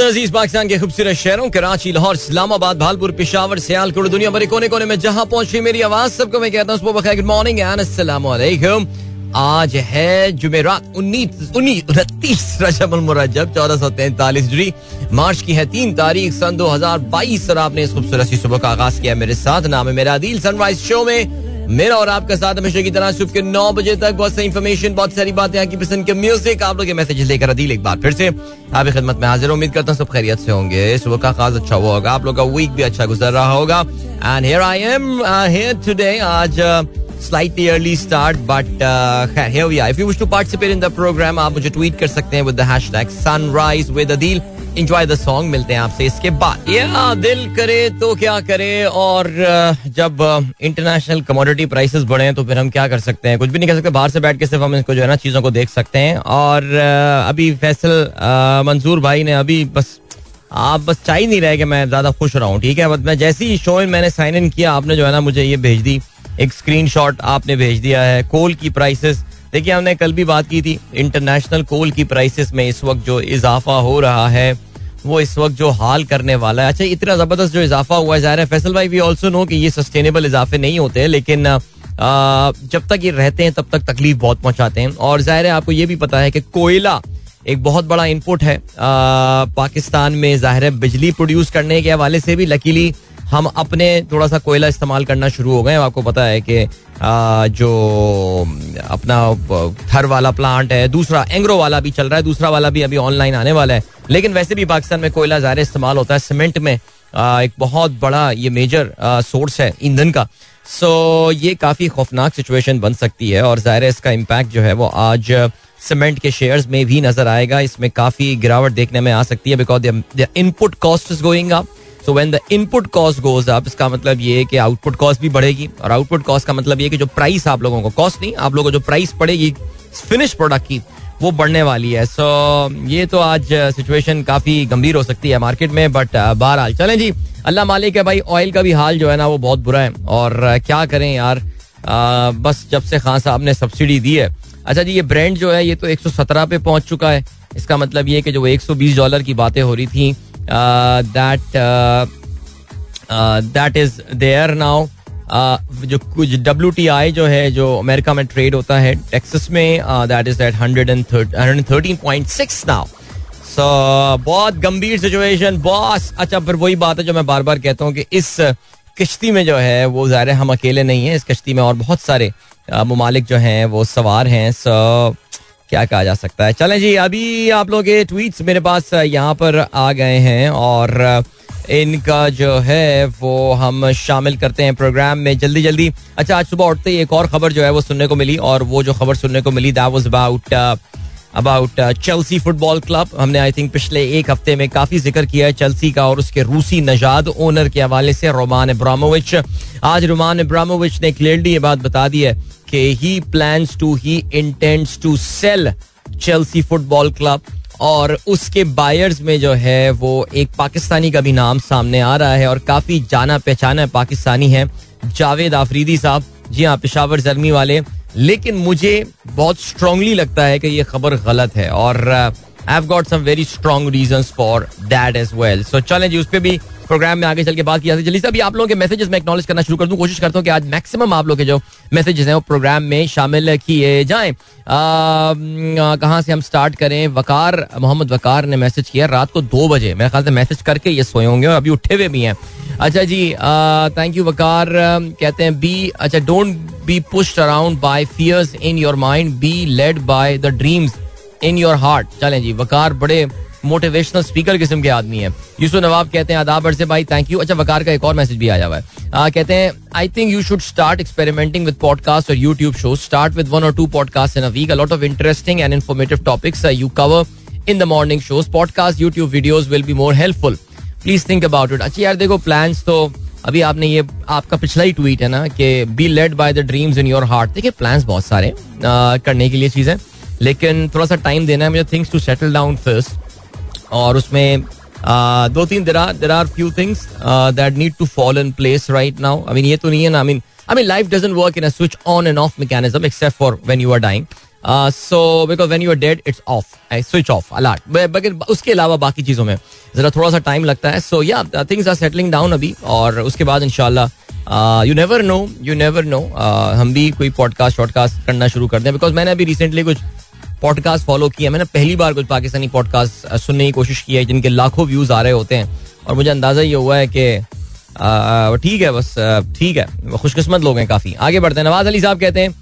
अज़ीज़ पाकिस्तान के खूबसूरत शहरों कराची, लाहौर, इस्लामाबाद, भालपुर, पिशावर, सियालकोट दुनिया भरे कोने कोने में जहाँ पहुँची मेरी आवाज़, सबको मैं कहता हूँ गुड मॉर्निंग एंड आज है जुमेरात, उन्नीस उन्नीस, उनतीस रजब मुरजब, चौदह सौ तैंतालीस जुड़ी मार्च की है तीन तारीख, सन दो हज़ार बाईस और आपने इस खूबसूरत सुबह का आगाज़ किया मेरे साथ। नाम है मेरा दिल सनराइज शो में। मेरा और आपका साथ हमेशा की तरह सुबह के नौ बजे तक बहुत सारी इन्फॉर्मेशन बहुत सारी बातें आपकी पसंद के म्यूज़िक आप लोग के मैसेज लेकर अदील एक बार फिर से आपकी खिदमत में हाजिर उम्मीद करता हूँ सब खैरियत से होंगे। सुबह का खास अच्छा हुआ होगा। आप लोग का वीक भी अच्छा गुजर रहा होगा। And here I am here today आज slightly early start, but uh, here we are. If you wish to participate in the program, आप मुझे ट्वीट कर सकते हैं with the hashtag sunrise with Adil. Enjoy the song मिलते हैं आपसे इसके बाद। या दिल करे तो क्या करे और जब इंटरनेशनल कमोडिटी प्राइसेस बढ़े हैं तो फिर हम क्या कर सकते हैं? कुछ भी नहीं कर सकते, बाहर से बैठ के सिर्फ़ हम इसको जो है ना चीज़ों को देख सकते हैं। और अभी फैसल मंसूर भाई ने अभी बस, आप बस चाह ही नहीं रहे कि मैं ज़्यादा खुश रहा हूँ ठीक है? मैं जैसे ही शो मैंने साइन इन किया, आपने जो है ना मुझे ये भेज दी। एक स्क्रीनशॉट आपने भेज दिया है कोल की प्राइसेस देखिए हमने कल भी बात की थी इंटरनेशनल कोल की प्राइसेस में इस वक्त जो इजाफा हो रहा है वो इस वक्त जो हाल करने वाला है। अच्छा इतना ज़बरदस्त जो इजाफा हुआ है ज़ाहिर है फैसल भाई वी ऑल्सो नो कि ये सस्टेनेबल इजाफे नहीं होते लेकिन आ, जब तक ये रहते हैं तब तक तकलीफ़ बहुत पहुंचाते हैं। और ज़ाहिर है आपको ये भी पता है कि कोयला एक बहुत बड़ा इनपुट है आ, पाकिस्तान में ज़ाहिर है बिजली प्रोड्यूस करने के हवाले से भी लकीली हम अपने थोड़ा सा कोयला इस्तेमाल करना शुरू हो गए आपको पता है कि जो, अपना थर वाला प्लांट है, दूसरा एंग्रो वाला भी चल रहा है, दूसरा वाला भी अभी ऑनलाइन आने वाला है। लेकिन वैसे भी पाकिस्तान में कोयला ज़्यादा इस्तेमाल होता है। सीमेंट में एक बहुत बड़ा ये मेजर सोर्स है ईंधन का। सो ये काफ़ी खौफनाक सिचुएशन बन सकती है और ज़ाहिर इसका इम्पैक्ट जो है वो आज सीमेंट के शेयर्स में भी नज़र आएगा। इसमें काफ़ी गिरावट देखने में आ सकती है because input cost is going up so when the input cost goes up इसका मतलब ये कि आउटपुट कॉस्ट भी बढ़ेगी। और आउटपुट कॉस्ट का मतलब ये कि जो प्राइस आप लोगों को कॉस्ट नहीं आप लोगों को जो प्राइस पड़ेगी फिनिश प्रोडक्ट की वो बढ़ने वाली है। सो so, ये तो आज सिचुएशन काफ़ी गंभीर हो सकती है मार्केट में बट बहरहाल चलें जी। अल्लाह मालिक है भाई ऑयल का भी हाल जो है ना वो बहुत बुरा है। और क्या करें यार आ, बस जब से खान साहब ने सब्सिडी दी है। अच्छा जी ये ब्रांड जो है ये तो 117 पे पहुँच चुका है। इसका मतलब ये कि जो 120 डॉलर की बातें हो रही थी that that is there now जो कुछ डब्ल्यू टी आई जो है, जो अमेरिका में ट्रेड होता है टेक्सस में that is at hundred and hundred thirteen point six now so बहुत गंभीर सिचुएशन बॉस अच्छा फिर वही बात है जो मैं बार बार कहता हूँ कि इस किश्ती में जो है, वो ज़ाहिर हम अकेले नहीं हैं। इस किश्ती में और बहुत सारे ममालिक जो हैं, वो सवार हैं। सो क्या कहा जा सकता है? चलें जी, अभी आप लोग के ट्वीट्स मेरे पास यहाँ पर आ गए हैं और इनका जो है वो हम शामिल करते हैं प्रोग्राम में जल्दी जल्दी। अच्छा आज सुबह उठते ही एक और खबर जो है वो सुनने को मिली और वो जो खबर सुनने को मिली that was about about Chelsea football club हमने आई थिंक पिछले एक हफ़्ते में काफ़ी ज़िक्र किया है चेल्सी का और उसके रूसी नजाद ओनर के हवाले से, रोमान इब्रामोविच आज रोमान इब्रामोविच ने क्लियरली ये बात बता दी है कि he plans to he intends to sell Chelsea football club और उसके बायर्स में जो है, वो एक पाकिस्तानी का भी नाम सामने आ रहा है और काफ़ी जाना पहचाना पाकिस्तानी है। जावेद आफरीदी साहब, जी हाँ पिशावर जर्मी वाले। लेकिन मुझे बहुत स्ट्रांगली लगता है कि ये खबर गलत है और I have got some very strong reason for that as well so चलें जी, उस पर भी प्रोग्राम में आगे चल के बात किया जल्दी से अभी आप लोगों के मैसेजेस में एक्नॉलेज करना शुरू कर दूँ। कोशिश करता हूँ कि आज मैक्सिमम आप लोग के जो मैसेजेस हैं वो प्रोग्राम में शामिल किए जाएँ। कहाँ से हम स्टार्ट करें? वकार, मोहम्मद वकार ने मैसेज किया, रात को दो बजे। मेरे ख्याल से मैसेज करके ये सोए होंगे और अभी उठे हुए भी हैं। अच्छा जी थैंक यू वकार कहते हैं बी अच्छा don't be pushed around by fears in your mind be led by the dreams in your heart चलें जी, वकार बड़े मोटिवेशनल स्पीकर किस्म के आदमी है। यूसुफ नवाब कहते हैं आदाब से भाई थैंक यू अच्छा वकार का एक और मैसेज भी आया हुआ है। कहते हैं I think you should start experimenting with podcast और YouTube show start with one और two podcast in a week a lot of interesting and informative topics you cover in the morning shows podcast YouTube videos will be more helpful please think about it अच्छा यार देखो plans तो अभी आपने ये आपका पिछला ही ट्वीट है ना कि be led by the dreams in your heart देखिए प्लान्स बहुत सारे आ, करने के लिए चीज़ें लेकिन थोड़ा सा टाइम देना है मुझे things to settle down first और उसमें दो तीन there are there are few things that need to follow in place right now I mean ये तो नहीं है ना I mean I mean life doesn't work in a switch on and off mechanism except for when you are dying so because when you are dead it's off switch off alert उसके अलावा बाकी चीज़ों में, ज़रा थोड़ा सा time लगता है. So yeah things are settling down अभी, और उसके बाद इनशाला you never know you never know हम भी कोई पॉडकास्ट वॉडकास्ट करना शुरू कर दें बिकॉज़ मैंने अभी रिसेंटली कुछ पॉडकास्ट फॉलो किया। मैंने पहली बार कुछ पाकिस्तानी पॉडकास्ट सुनने की कोशिश की है, जिनके लाखों व्यूज़ आ रहे होते हैं। और मुझे अंदाज़ा ये हुआ है कि ठीक है बस ठीक है। खुशकिस्मत लोग हैं काफ़ी। आगे बढ़ते हैं। नवाज़ अली साहब कहते हैं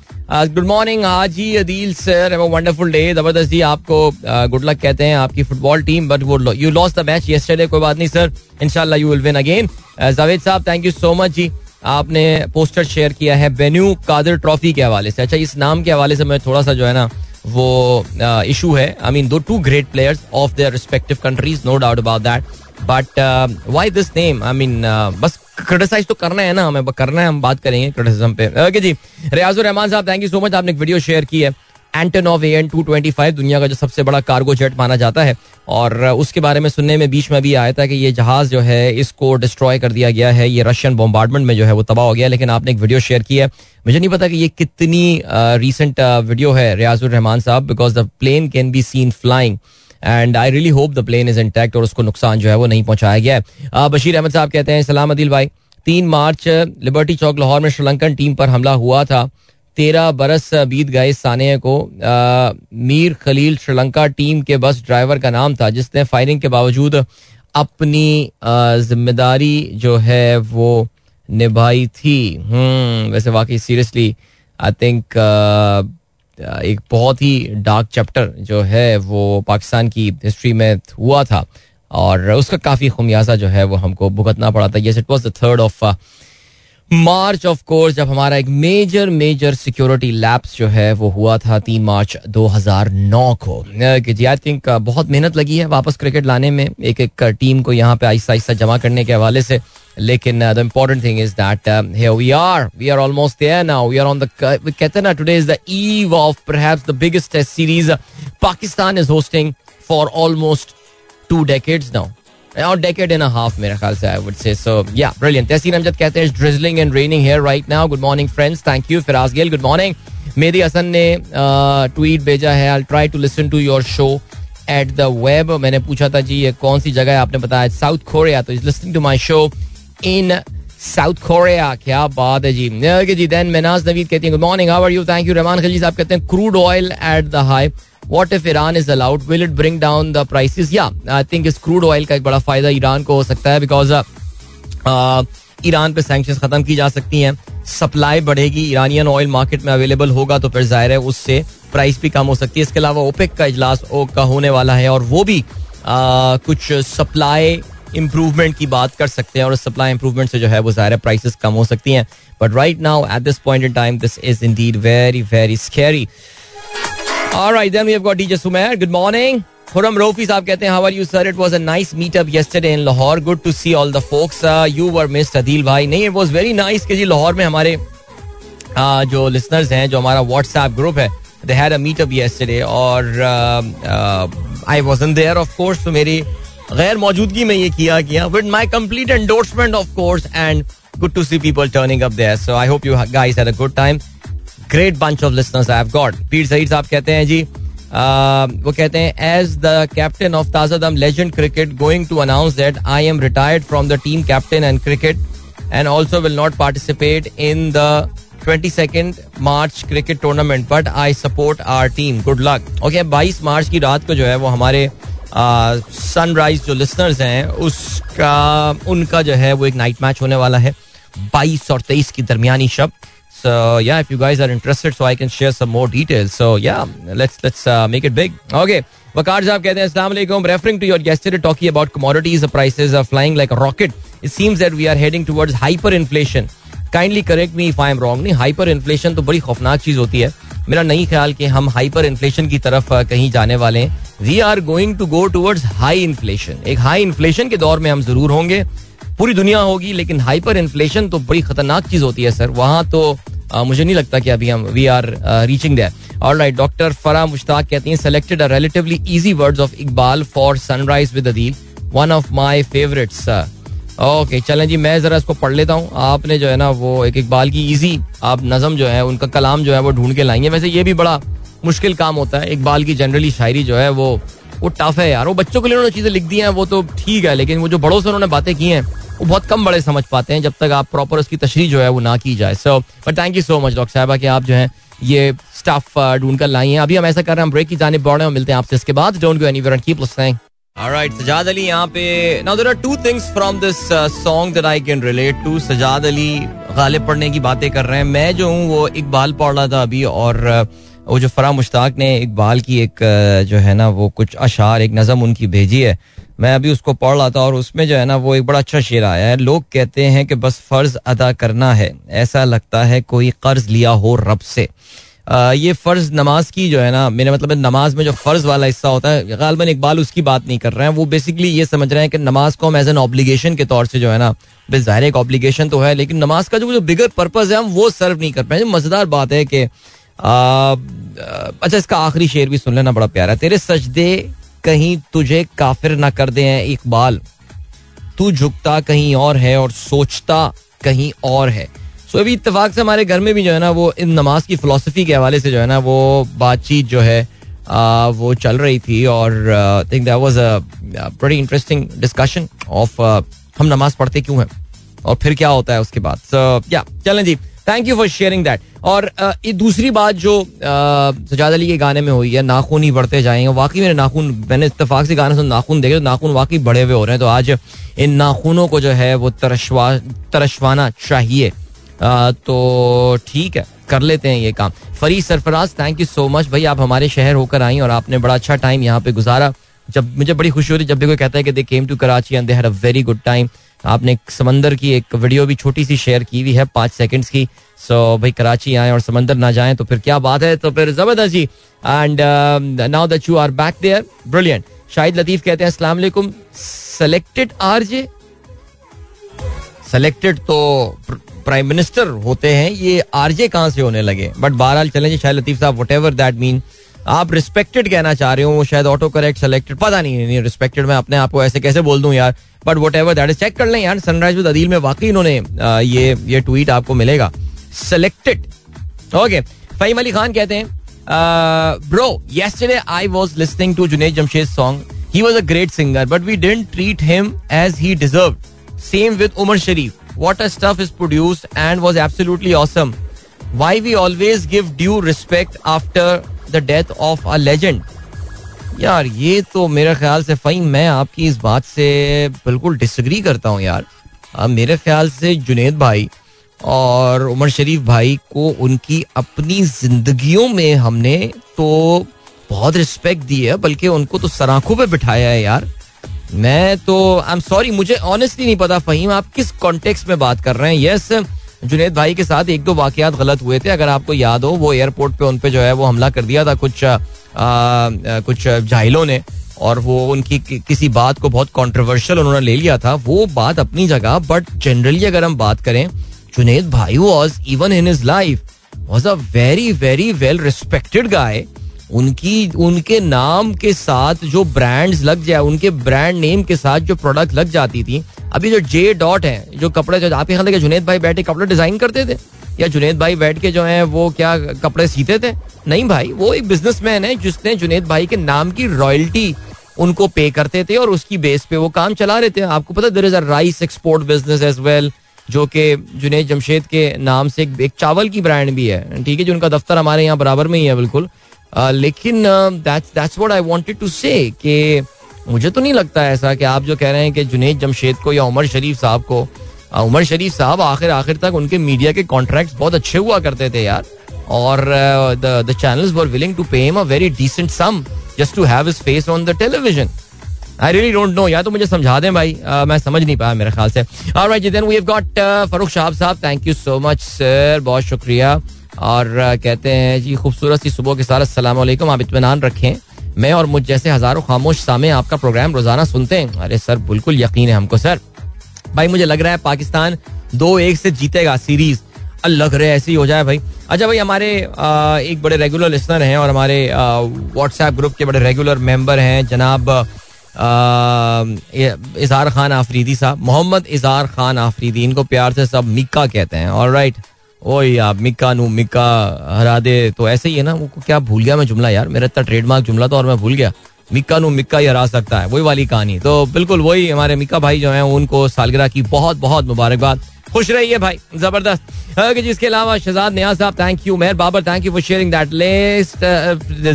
good morning Haji Adil sir wonderful day ज़बरदस्त जी आपको गुड लक कहते हैं आपकी फुटबॉल टीम बट वो you loss the match yesterday कोई बात नहीं सर इनशाला you will win again Javed Sahab thank you so much जी। आपने पोस्टर शेयर किया है। बेन्यू कादर ट्रॉफी के हवाले से। अच्छा इस नाम के हवाले से मैं थोड़ा सा जो है ना वो इशू है. आई मीन दो two great players of their respective countries no doubt about that but why this name I mean बस क्रिटिसाइज तो करना है ना हमें, करना है, हम बात करेंगे क्रिटिसिज्म पे। ओके जी, रियाजुर रहमान साहब थैंक यू सो मच आपने एक वीडियो शेयर की है। Antonov A N two twenty five दुनिया का जो सबसे बड़ा कार्गो जेट माना जाता है। और उसके बारे में सुनने में बीच में भी आया था कि ये जहाज़ जो है, इसको डिस्ट्रॉय कर दिया गया है। ये रशियन बॉम्बार्डमेंट में जो है, वो तबाह हो गया। लेकिन आपने एक वीडियो शेयर की है। मुझे नहीं पता कि ये कितनी रिसेंट वीडियो है Riazur Rahman Sahab because the plane can be seen flying and I really hope the plane is intact और उसको नुकसान जो है, वो नहीं पहुँचाया गया है। बशीर अहमद साहब कहते हैं, सलाम अदिल भाई, तीन मार्च लिबर्टी चौक, लाहौर में श्रीलंकन टीम पर हमला हुआ था। तेरह बरस बीत गए सानिया को। आ, मीर खलील श्रीलंका टीम के बस ड्राइवर का नाम था जिसने फायरिंग के बावजूद अपनी ज़िम्मेदारी जो है वो निभाई थी। हम्म वैसे वाकई सीरियसली आई थिंक एक बहुत ही डार्क चैप्टर जो है वो पाकिस्तान की हिस्ट्री में हुआ था और उसका काफ़ी खुमियाजा जो है वो हमको भुगतना पड़ा था। Yes it was the third of March of course जब हमारा एक मेजर मेजर सिक्योरिटी लैब्स जो है, वो हुआ था तीन मार्च 2009 को। कि जी आई थिंक बहुत मेहनत लगी है वापस क्रिकेट लाने में। एक एक टीम को यहाँ पे आहिस्ता आहिस्ता जमा करने के हवाले से। लेकिन the important thing is that we are we are almost there now we are on the कहते ना today is the eve of perhaps the biggest test series Pakistan is hosting for almost two decades now और decade and half मेरे ख्याल से I would say सो या brilliant तहसीन अमजद कहते हैं drizzling and raining here right now good morning friends thank you Firaz Gail good morning मेरी हसन ने tweet भेजा है I try to listen to your show at the web मैंने पूछा था, जी, ये कौन सी जगह है? आपने बताया साउथ कोरिया तो is listening to my show in South Korea क्या बात है, जी. जी. देन मेनाज नवीद कहती हैं good morning how are you thank you Rahman Khalil sahab कहते हैं crude oil at the high what if Iran is allowed will it bring down the prices या आई थिंक इस क्रूड ऑयल का एक बड़ा फ़ायदा ईरान को हो सकता है बिकॉज़ ईरान पे सैंक्शन खत्म की जा सकती हैं। सप्लाई बढ़ेगी ईरानियन ऑयल मार्केट में अवेलेबल होगा तो फिर ज़ाहिर है उससे प्राइस भी कम हो सकती है। इसके अलावा ओपेक का इजलास का होने वाला है और वो भी आ, कुछ सप्लाई इम्प्रूवमेंट की बात कर सकते हैं और सप्लाई इम्प्रूवमेंट से जो है वो ज़ाहिर प्राइसेस कम हो सकती हैं। But right now at this point in time this is indeed very very scary Alright, then we have got DJ Sumer. Good morning. Khurram Rofi साहब कहते हैं how are you sir it was a nice meetup yesterday in Lahore good to see all the folks uh, you were missed Adil भाई नहीं it was very nice कि जी लाहौर में हमारे uh, जो listeners हैं जो हमारा WhatsApp group है they had a meetup yesterday और uh, uh, I wasn't there of course तो मेरी गैर मौजूदगी में ये किया किया with my complete endorsement of course and good to see people turning up there so I hope you guys had a good time great bunch of listeners I have got Pir Saeed sahab कहते हैं जी uh, वो कहते हैं as the captain of Tazadam legend cricket going to announce that I am retired from the team captain and cricket and also will not participate in the twenty second March cricket tournament but I support our team good luck okay बाईस मार्च की रात को जो है वो हमारे Sunrise जो लिसनर्स हैं उसका उनका जो है वो एक नाइट मैच होने वाला है बाईस और तेईस की दरमियानी शब्द So yeah, if you guys are interested, so I can share some more details. So yeah, let's let's uh, make it big. Okay. वकार साहब कहते हैं अस्सलाम वालेकुम referring to your about commodities the prices are flying like a rocket it seems that we are heading towards hyper inflation kindly correct me if I am wrong नहीं hyper inflation तो बड़ी खौफनाक चीज़ होती है मेरा नहीं ख्याल कि हम हाइपर इन्फ्लेशन की तरफ़ कहीं जाने वाले हैं we are going to go towards high inflation एक हाई इन्फ्लेशन के दौर में हम ज़रूर होंगे पूरी दुनिया होगी लेकिन हाइपर इन्फ्लेशन तो बड़ी खतरनाक चीज़ होती है सर वहाँ तो आ, मुझे नहीं लगता कि अभी हम वी आर रीचिंग दैट और राइट डॉक्टर फरा मुश्ताक कहती हैं selected relatively easy words of Iqbal for sunrise with Adeel one of my favourites okay चलें जी मैं जरा इसको पढ़ लेता हूँ। आपने जो है ना वो एक इकबाल की इजी आप नज़म जो है उनका कलाम जो है वो ढूंढ के लाएँगे। वैसे ये भी बड़ा मुश्किल काम होता है। इकबाल की जनरली शायरी जो है वो वो टफ है यार। वो बच्चों के लिए उन्होंने चीज़ें लिख दी हैं वो तो ठीक है लेकिन वो जो बड़ों से उन्होंने बातें की हैं वो बहुत कम बड़े समझ पाते हैं जब तक आप प्रॉपर उसकी तशरी जो है वो ना की जाए। So but thank you so much doctor साहबा कि आप जो है ये स्टाफ ढूंढ कर लाई हैं। अभी हम ऐसा कर रहे हैं ब्रेक की जाने बढ़ रहे हैं मिलते हैं आपसे इसके बाद। Don't go anywhere and keep listening Alright, Sajjad Ali यहाँ पे। Now there are two things from this song that I can relate to Sajjad Ali Ghalib पढ़ने की बातें कर रहे हैं। मैं जो हूँ वो इकबाल पढ़ रहा था अभी और uh, वो जो फरा मुश्ताक ने इकबाल की एक जो है ना वो कुछ अशार एक नज़म उनकी भेजी है। मैं अभी उसको पढ़ रहा था और उसमें जो है ना वो एक बड़ा अच्छा शेर आया है। लोग कहते हैं कि बस फ़र्ज़ अदा करना है। ऐसा लगता है कोई कर्ज लिया हो रब से। आ, ये फ़र्ज़ नमाज़ की जो है ना मेरे मतलब नमाज़ में जो फ़र्ज़ वाला हिस्सा होता है गालबन इकबाल उसकी बात नहीं कर रहे हैं। वो बेसिकली ये समझ रहे हैं कि नमाज़ को हम एज एन ऑब्लिगेशन के तौर से जो है ना ज़ाहिर एक ऑब्लिगेशन तो है लेकिन नमाज़ का जो जो बिगर पर्पज़ है हम वो सर्व नहीं कर पाए। मज़ेदार बात है कि अच्छा इसका आखिरी शेर भी सुन लेना बड़ा प्यारा। तेरे सजदे कहीं तुझे काफिर ना कर दे इकबाल। तू झुकता कहीं और है और सोचता कहीं और है। सो अभी इतफाक से हमारे घर में भी जो है ना वो इन नमाज़ की फिलोसफी के हवाले से जो है ना वो बातचीत जो है आ, वो चल रही थी और थिंक दैट वाज अ बड़ी इंटरेस्टिंग डिस्कशन ऑफ़ हम नमाज़ पढ़ते क्यों हैं और फिर क्या होता है उसके बाद। सो या चलें जी। Thank you for sharing that और ये दूसरी बात जो सजाद अली के गाने में हुई है, नाखून ही बढ़ते जाएँगे। वाकई मेरे नाखून, मैंने इतफाक से गाने सुन, नाखून देखे तो नाखून वाकई बड़े हुए हो रहे हैं। तो आज इन नाखूनों को जो है वो तरशवा, तरशवाना चाहिए। तो ठीक है, कर लेते हैं ये काम। Fari Sarfaraz thank you so much भाई, आप हमारे शहर होकर आई और आपने बड़ा अच्छा टाइम यहाँ पे गुजारा। जब मुझे बड़ी खुशी हो होती जब भी कोई कहता है कि they came to Karachi and they had a very good time आपने समंदर की एक वीडियो भी छोटी सी शेयर की हुई है, पाँच सेकंड्स की। सो भाई, कराची आए और समंदर ना जाए तो फिर क्या बात है? तो फिर ज़बरदस्त जी। And now that you are back there brilliant Shahid Latif कहते हैं वालेकुम सेलेक्टेड आरजे सेलेक्टेड तो प्राइम मिनिस्टर होते हैं, ये आरजे कहाँ से होने लगे? बट बहरहाल चलें Shahid Latif sahab whatever that mean आप रिस्पेक्टेड कहना चाह रहे हो, वो शायद ऑटो करेक्ट सेलेक्टेड पता नहीं नहीं रिस्पेक्टेड मैं अपने आप को ऐसे कैसे बोल दूँ यार? But whatever that check कर लें यार सनराइज विद अदील में वाकई इन्होंने ये ये ट्वीट आपको मिलेगा। सेलेक्टेड ओके फहीम अली खान कहते हैं bro yesterday I was listening to Junaid Jamshed song he was a great singer but we didn't treat him as he deserve same with Umar Sharif what a stuff is produced and was absolutely awesome why we always give due respect after the death of a legend यार, ये तो मेरे ख्याल से फ़हीम मैं आपकी इस बात से बिल्कुल डिसग्री करता हूँ यार। मेरे ख्याल से जुनेद भाई और उमर शरीफ भाई को उनकी अपनी जिंदगियों में हमने तो बहुत रिस्पेक्ट दी है, बल्कि उनको तो सराखों पे बिठाया है यार। मैं तो आई एम सॉरी मुझे ऑनेस्टली नहीं पता, फहीम, आप किस कॉन्टेक्स्ट में बात कर रहे हैं? यस जुनेद भाई के साथ एक दो वाकयात गलत हुए थे। अगर आपको याद हो वो एयरपोर्ट पे उन पे जो है वो हमला कर दिया था कुछ आ, कुछ जाहिलों ने। और वो उनकी कि, किसी बात को बहुत कॉन्ट्रोवर्शियल उन्होंने ले लिया था। वो बात अपनी जगह बट जनरली अगर हम बात करें जुनेद भाई was even in his life was a very very well respected guy उनकी उनके नाम के साथ जो ब्रांड्स लग जाए उनके ब्रांड नेम के साथ जो प्रोडक्ट लग जाती थी अभी जो जे डॉट है जो कपड़े जो आपके ख्याल जुनेद भाई बैठे कपड़े डिज़ाइन करते थे या जुनेद भाई बैठ के जो है वो क्या कपड़े सीते थे? नहीं भाई वो एक बिजनेसमैन है जिसने जुनेद भाई के नाम की रॉयल्टी उनको पे करते थे और उसकी बेस पे वो काम चला रहे थे। आपको पता there is a rice export business as well जो कि जुनेद जमशेद के नाम से एक, एक चावल की ब्रांड भी है। ठीक है जो उनका दफ्तर हमारे यहाँ बराबर में ही है बिल्कुल। uh, लेकिन that's that's what I wanted to say कि मुझे तो नहीं लगता ऐसा कि आप जो कह रहे हैं कि जुनेद जमशेद को या उमर शरीफ साहब को उमर शरीफ साहब आखिर आखिर तक उनके मीडिया के कॉन्ट्रैक्ट बहुत अच्छे हुआ करते थे यार। और the channels were willing to pay him a very decent sum just to have his face on the television I really don't know या तो मुझे समझा दें भाई। uh, मैं समझ नहीं पाया मेरे ख्याल से। Then we have got Farrukh Shah sahab. Thank you so much sir बहुत शुक्रिया। और uh, कहते हैं जी खूबसूरत सी सुबह के साथ। अस्सलाम आप इतमान रखें। मैं और मुझ जैसे हज़ारों खामोश सामे आपका प्रोग्राम रोज़ाना सुनते हैं। अरे सर बिल्कुल यकीन है हमको सर। भाई मुझे लग रहा है पाकिस्तान दो एक से जीतेगा सीरीज़। लग रहा है ऐसे ही हो जाए भाई। अच्छा भाई हमारे आ, एक बड़े रेगुलर लिसनर हैं और हमारे व्हाट्सएप ग्रुप के बड़े रेगुलर मेंबर हैं जनाब इजहार खान आफरीदी साहब मोहम्मद इजहार खान आफरीदी। इनको प्यार से सब मिक्का कहते हैं। और राइट ओ यार मिक्का नू मिक्का हरा दे तो ऐसे ही है ना, वो क्या भूल गया मैं जुमला यार, मेरा इतना ट्रेडमार्क जुमला था और मैं भूल गया। मिक्का नू मिक्का ही हरा सकता है, वही वाली कहानी। तो बिल्कुल वही हमारे मिक्का भाई जो है, उनको सालगिरह की बहुत बहुत मुबारकबाद। खुश रहिए भाई, ज़बरदस्त। जिसके अलावा Shahzad Niaz sahab thank you Mehr Babar thank you for sharing that list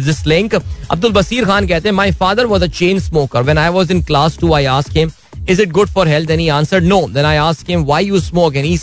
this link Abdul Basir Khan कहते हैं my father was a chain smoker when I was in class 2 I asked him is it good for health and he answered, no then i asked him, why you smoke and he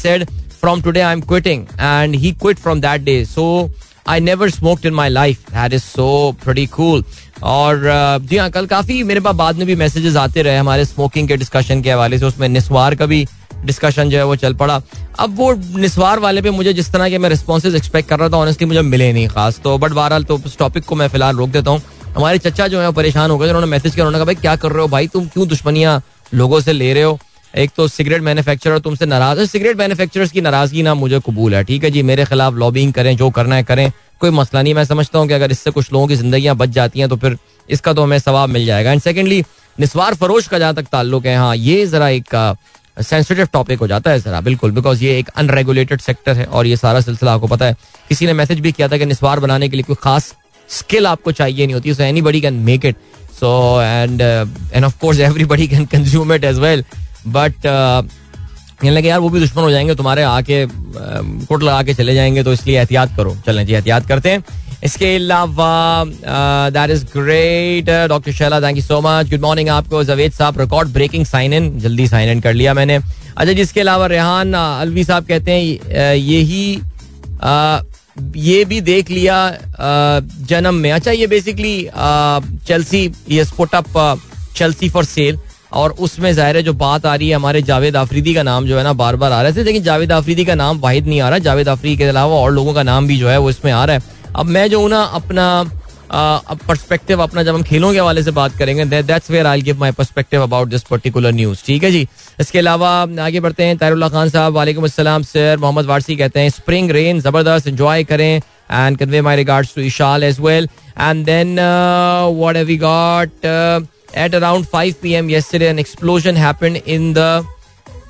said from today, i'm quitting. And he quit from that day. So, I never smoked in my life. That is so pretty cool. और जी हाँ कल काफ़ी मेरे पास बाद में भी messages आते रहे हमारे स्मोकिंग के डिस्कशन के हवाले से, उसमें निस्वार का भी डिस्कशन जो है वो चल पड़ा। अब वो निस्वार वाले पे मुझे जिस तरह के मैं रिस्पॉन्सेज एक्सपेक्ट कर रहा था ऑनेस्टली मुझे मिले नहीं खास तो। बट बहरहाल तो उस टॉपिक को मैं फ़िलहाल रोक देता हूँ। हमारे चचा जो है परेशान हो गए, उन्होंने मैसेज किया, उन्होंने कहा, भाई, क्या कर रहे हो? भाई, तुम क्यों दुश्मनियाँ लोगों से ले रहे हो? एक तो सिगरेट मैन्युफैक्चरर, तुमसे नाराज़ है। सिगरेट मैन्युफैक्चरर्स की नाराज़गी ना मुझे कबूल है, ठीक है जी? मेरे खिलाफ लॉबिंग करें, जो करना है करें। कोई मसला नहीं, मैं समझता हूँ कि अगर इससे कुछ लोगों की जिंदगियाँ बच जाती हैं तो फिर इसका तो हमें सवाब मिल जाएगा। एंड सेकेंडली निस्वार फरोश का जहाँ तक ताल्लुक है हाँ ये जरा एक सेंसिटिव टॉपिक हो जाता है जरा, बिल्कुल बिकॉज़ ये एक अनरेगुलेटेड सेक्टर है और ये सारा सिलसिला आपको पता है। किसी ने मैसेज भी किया था कि निस्वार बनाने के लिए कोई खास स्किल आपको चाहिए नहीं होती so anybody can make it so and and of course everybody can consume it as well but कहने लगे, यार, वो भी दुश्मन हो जाएँगे, तुम्हारे आके कोट लगा के चले जाएँगे तो इसलिए एहतियात करो। चलें जी, एहतियात करते हैं। इसके अलावा that is great doctor Shaila thank you so much good morning आपको जवेद साहब रिकॉर्ड ब्रेकिंग साइन इन जल्दी साइन इन कर लिया मैंने। अच्छा जिसके अलावा रेहान अलवी साहब कहते हैं यही ये भी देख लिया जन्म में। अच्छा ये बेसिकली चेल्सी ये put up Chelsea for sale और उसमें ज़ाहिर है जो बात आ रही है, हमारे जावेद आफरीदी का नाम जो है ना बार बार आ रहा है। लेकिन जावेद आफरीदी का नाम वाहिद नहीं आ रहा, जावेद आफरीदी के अलावा और लोगों का नाम भी जो है वो इसमें आ रहा है। अब मैं जो ना, अपना पर्सपेक्टिव अपना जब हम खेलों के हवाले से बात करेंगे that's where I give my perspective about this particular news ठीक है जी? इसके अलावा आगे बढ़ते हैं तारुल्ला खान साहब, वालेकुम अस्सलाम सर मोहम्मद वारसी कहते हैं स्प्रिंग रेन ज़बरदस्त एंजॉय करें and convey my regards to Ishal as well and then we got at around five P M ये an explosion happen in the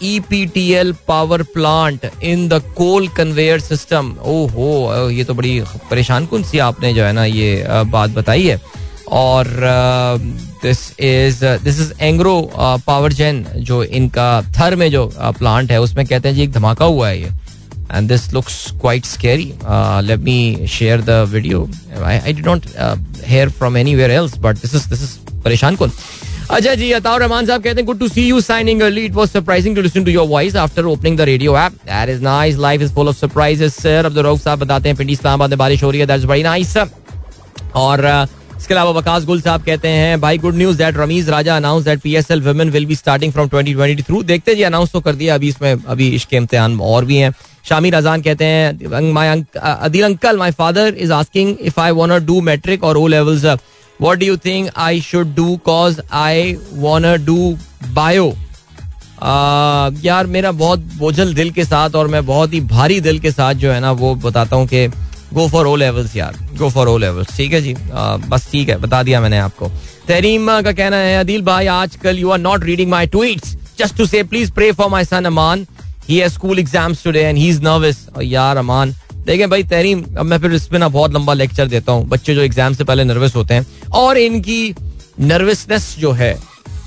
E P T L power plant in the coal conveyor system ओ हो ये तो बड़ी परेशान कौन सी आपने जो है ना ये बात बताई है? और this is this is Engro power Jain जो इनका थर में जो प्लांट है, उसमें कहते हैं जी, एक धमाका हुआ है ये। And this looks quite scary let me share the video I I did hear from anywhere else but this is this is परेशान कौन? अच्छा जी, अताउर रहमान साहब कहते हैं good to see you signing early it was surprising to listen to your voice after opening the radio app that is nice life is full of surprises sir Abdul Rauf sahab बताते हैं पिंडी इस्लामाबाद में बारिश हो रही है. That's very nice और इसके अलावा वकास गुल साहब कहते हैं भाई good news that Ramiz Raja announce that PSL women will be starting from 2020 through देखते जी अनाउंस तो कर दिया, अभी इसमें, अभी इसके इम्तिहान और भी हैं। शामिर अजान कहते हैं my Adil uncle my father is asking if I want to do matric और O levels what do you think I should do cause I want do bio यार मेरा बहुत बोझल दिल के साथ और मैं बहुत ही भारी दिल के साथ जो है ना वो बताता हूँ कि गो फॉर ओ लेवल्स यार गो फॉर ओ लेवल्स ठीक है जी? आ, बस ठीक है बता दिया मैंने आपको। तहरीम का कहना है अदिल भाई आजकल you are not reading my tweets just to say please pray for my son Aman he school exams today and he is nervous यार अमान देखें भाई, तहरीम, अब मैं फिर इसमें ना बहुत लंबा लेक्चर देता हूँ। बच्चे जो एग्ज़ाम से पहले नर्वस होते हैं और इनकी नर्वसनेस जो है,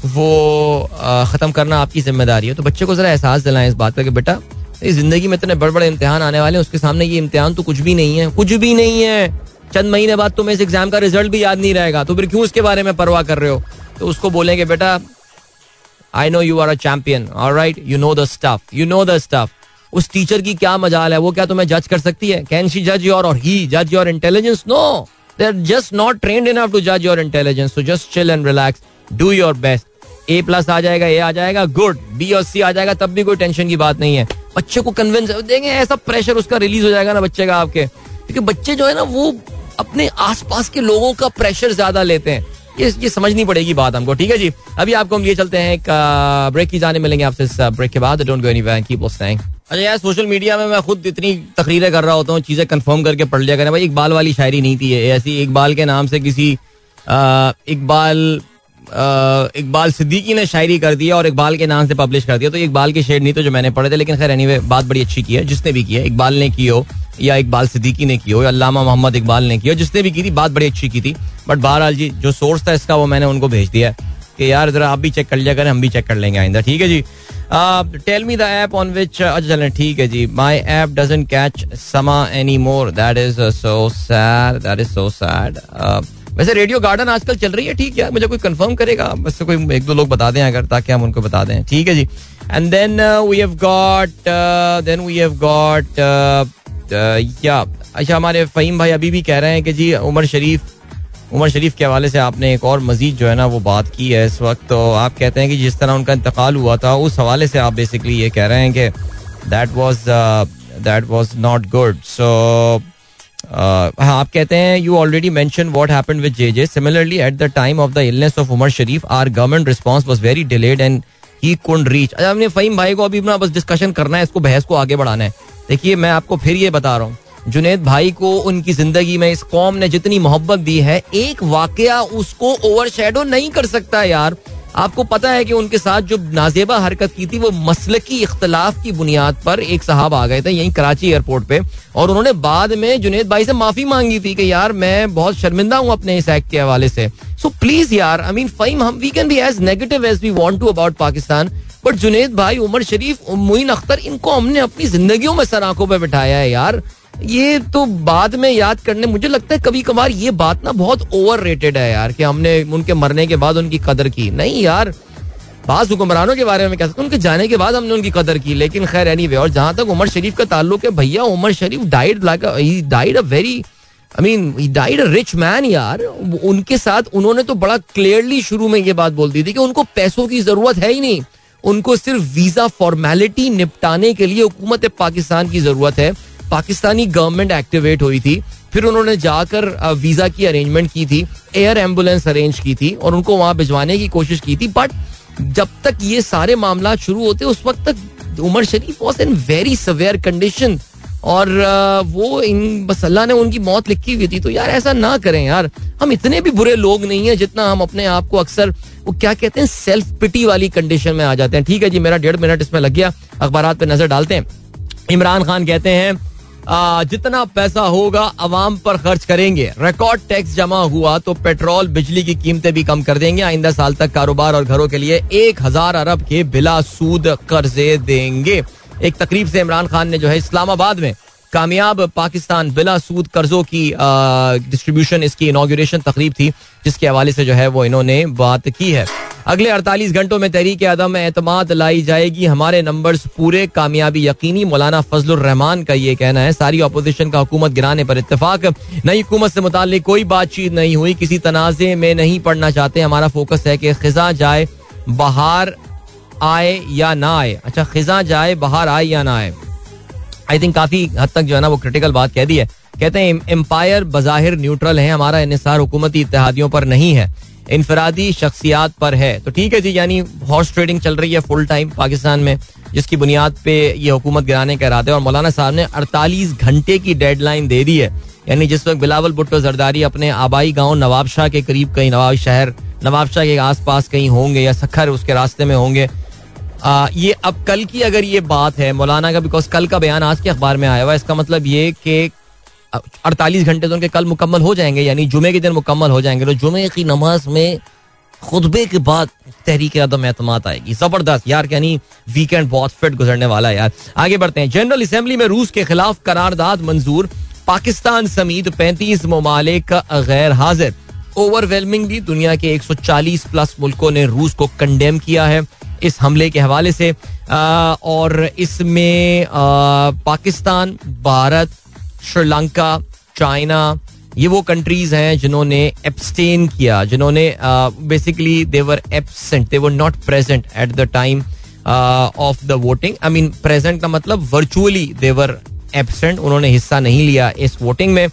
वो खत्म करना आपकी ज़िम्मेदारी है। तो बच्चे को जरा एहसास दिलाएँ इस बात का कि बेटा ज़िंदगी में इतने बड़े बड़े इम्तिहान आने वाले हैं, उसके सामने ये इम्तिहान तो कुछ भी नहीं है। कुछ भी नहीं है। चंद महीने बाद तुम्हें इस एग्ज़ाम का रिज़ल्ट भी याद नहीं रहेगा। तो फिर क्यों इसके बारे में परवाह कर रहे हो? तो उसको बोलेंगे, बेटा I know you are a champion right you know the you know the stuff उस टीचर की क्या मजाल है? वो क्या तुम्हें जज कर सकती है? कैन शी जज योर और ही जज your intelligence no they are just not train enough to जज your intelligence so just chill and relax do your best A plus आ जाएगा ए आ जाएगा गुड बी और सी आ जाएगा, तब भी कोई टेंशन की बात नहीं है। बच्चे को कन्विंस देंगे ऐसा प्रेशर उसका रिलीज़ हो जाएगा ना बच्चे का आपके। क्योंकि बच्चे जो है ना, वो अपने आसपास के लोगों का प्रेशर ज़्यादा लेते हैं। ये ये समझनी पड़ेगी बात हमको, ठीक है जी? अभी आपको हम ये चलते हैं, एक ब्रेक की जाने मिलेंगे आपसे ब्रेक के बाद। Don't go anywhere keep listening अच्छा यार सोशल मीडिया में मैं खुद इतनी तकरीरें कर रहा होता हूँ, चीज़ें कंफर्म करके पढ़ लिया करें। भाई, इकबाल वाली शायरी नहीं थी ऐसी इकबाल के नाम से किसी इकबाल इकबाल सिद्दीकी ने शायरी कर दिया और इकबाल के नाम से पब्लिश कर दिया। तो इकबाल के शेर नहीं तो जो मैंने पढ़े थे, लेकिन खैर एनी एनीवे बात बड़ी अच्छी की है। जिसने भी की है, इकबाल ने की हो या इकबाल सिद्दीकी ने की हो या अल्लामा मोहम्मद इकबाल ने की हो, जिसने भी की थी, बात बड़ी अच्छी की थी। बट बहरहाल जी, जो सोर्स था इसका, वो मैंने उनको भेज दिया कि यार, जरा आप भी चेक कर लिया करें, हम भी चेक कर लेंगे आइंदा। ठीक है जी? Tell me the app on which अच्छा चलें ठीक है जी my app doesn't catch Samaa any more that is so sad that is so sad वैसे रेडियो गार्डन आजकल चल रही है, ठीक है मुझे कोई कंफर्म करेगा? बस कोई एक दो लोग बता दें अगर, ताकि हम उनको बता दें। ठीक है जी। And then we have got then we have got या अच्छा हमारे फ़हीम भाई अभी भी कह रहे हैं कि जी, उमर शरीफ उमर शरीफ के हवाले से आपने एक और मजीद जो है ना, वो बात की है इस वक्त। तो आप कहते हैं कि जिस तरह उनका इंतकाल हुआ था, उस हवाले से आप बेसिकली ये कह रहे हैं कि that was that was not good so आप कहते हैं you already mention what happen with J J similarly at the time of the illness of Umar Sharif our government response was very delayed and he couldn't reach अच्छा हमने फ़हीम भाई को अभी अपना बस डिस्कशन करना है, इसको बहस को आगे बढ़ाना है। देखिए, मैं आपको फिर ये बता रहा हूँ। जुनेद भाई को उनकी ज़िंदगी में इस कौम ने जितनी मोहब्बत दी है, एक वाकया उसको ओवर नहीं कर सकता यार। आपको पता है कि उनके साथ जो नाजेबा हरकत की थी, वो मसल की इख्तलाफ की बुनियाद पर एक साहब आ गए थे यहीं कराची एयरपोर्ट पे, और उन्होंने बाद में जुनेद भाई से माफ़ी मांगी थी कि यार मैं बहुत शर्मिंदा हूँ अपने इस एक्ट के हवाले से। सो प्लीज़ यार आई मीन फाइम हम we can be as negative as we want to about Pakistan but Junaid भाई, उमर शरीफ, मुइन अख्तर, इनको हमने अपनी जिंदगियों में सर आँखों पर बिठाया है यार। ये तो बाद में याद करने, मुझे लगता है कभी कभार ये बात ना बहुत ओवर रेटेड है यार, कि हमने उनके मरने के बाद उनकी कदर की। नहीं यार, बाज हुक्मरानों के बारे में कह सकते उनके जाने के बाद हमने उनकी कदर की, लेकिन खैर एनी वे और जहाँ तक उमर शरीफ का ताल्लुक है, भैया Umar Sharif died like died a very I mean died a rich man यार। उनके साथ उन्होंने तो बड़ा क्लियरली शुरू में ये बात बोल दी थी कि उनको पैसों की ज़रूरत है ही नहीं। उनको सिर्फ़ वीज़ा फॉर्मेलिटी निपटाने के लिए हुकूमत पाकिस्तान की ज़रूरत है। पाकिस्तानी गवर्नमेंट एक्टिवेट हुई थी, फिर उन्होंने जाकर वीज़ा की अरेंजमेंट की थी एयर एंबुलेंस अरेंज की थी और उनको वहाँ भिजवाने की कोशिश की थी। बट जब तक ये सारे मामला शुरू होते, उस वक्त तक Umar Sharif was in very severe condition और वो इन, बस अल्लाह ने उनकी मौत लिखी हुई थी। तो यार ऐसा ना करें यार। हम इतने भी बुरे लोग नहीं है जितना हम अपने आप को अक्सर, वो क्या कहते हैं सेल्फ पिटी वाली कंडीशन में आ जाते हैं। ठीक है जी, मेरा डेढ़ मिनट इसमें लग गया। अखबार पे नज़र डालते हैं। इमरान खान कहते हैं जितना पैसा होगा अवाम पर खर्च करेंगे। रिकॉर्ड टैक्स जमा हुआ तो पेट्रोल बिजली की कीमतें भी कम कर देंगे। आइंदा साल तक कारोबार और घरों के लिए एक हज़ार अरब के बिला सूद कर्जे देंगे। एक तकरीब से इमरान खान ने जो है इस्लामाबाद में कामयाब पाकिस्तान बिला सूद कर्जों की डिस्ट्रीब्यूशन इसकी इनाग्रेशन तकरीब थी, जिसके हवाले से जो है वो इन्होंने बात की है। अगले 48 घंटों में तहरीक आदम एतमाद लाई जाएगी। हमारे नंबर्स पूरे कामयाबी यकीनी मौलाना फजल रहमान का ये कहना है। सारी अपोजिशन का हुकूमत गिराने पर इतफाक नई हुकूमत से मुतालिक कोई बातचीत नहीं हुई। किसी तनाज़े में नहीं पढ़ना चाहते। हमारा फोकस है कि खिजा जाए, बाहर आए या ना आए। अच्छा खिजा जाए, बाहर आए या ना आए। आई थिंक काफ़ी हद तक जो है ना वो क्रिटिकल बात कह दी है। कहते हैं एम्पायर बाहिर न्यूट्रल है, हमारा इसार हुकूमती इतिहादियों पर नहीं है। इनफरादी शख्सियात पर है। तो ठीक है जी, यानी हॉर्स ट्रेडिंग चल रही है फुल टाइम पाकिस्तान में, जिसकी बुनियाद पे ये हुकूमत गिराने का इरादे और मौलाना साहब ने 48 घंटे की डेडलाइन दे दी है। यानी जिस वक्त बिलावल भुट्टो जरदारी अपने आबाई गाँव नवाबशाह के करीब कहीं नवाब शहर, नवाबशाह के आसपास कहीं होंगे या सखर उसके रास्ते में होंगे आ, ये अब कल की अगर ये बात है मौलाना का बिकॉज़ कल का बयान आज के अखबार में आया हुआ इसका मतलब ये कि अड़तालीस घंटे तो उनके कल मुकम्मल हो जाएँगे यानी जुमे के दिन मुकम्मल हो जाएँगे तो जुमे की नमाज़ में खुतबे के बाद तहरीक आदम एतमाद आएगी। ज़बरदस्त यार यानी वीकेंड बहुत फिट गुजरने वाला है यार। आगे बढ़ते हैं। जनरल असेंबली में रूस के खिलाफ करारदाद मंजूर पाकिस्तान समेत पैंतीस ममालिक गैर हाजिर। ओवरवेलमिंगली दुनिया के 140 प्लस मुल्कों ने रूस को कंडेम किया है। इस हमले के हवाले से और इसमें पाकिस्तान, भारत, श्रीलंका, चाइना, ये वो कंट्रीज़ हैं जिन्होंने एब्सटेन किया, जिन्होंने basically they were absent they were not present at the time of the voting I mean present का मतलब वर्चुअली देवर एबसेंट उन्होंने हिस्सा नहीं लिया इस वोटिंग में।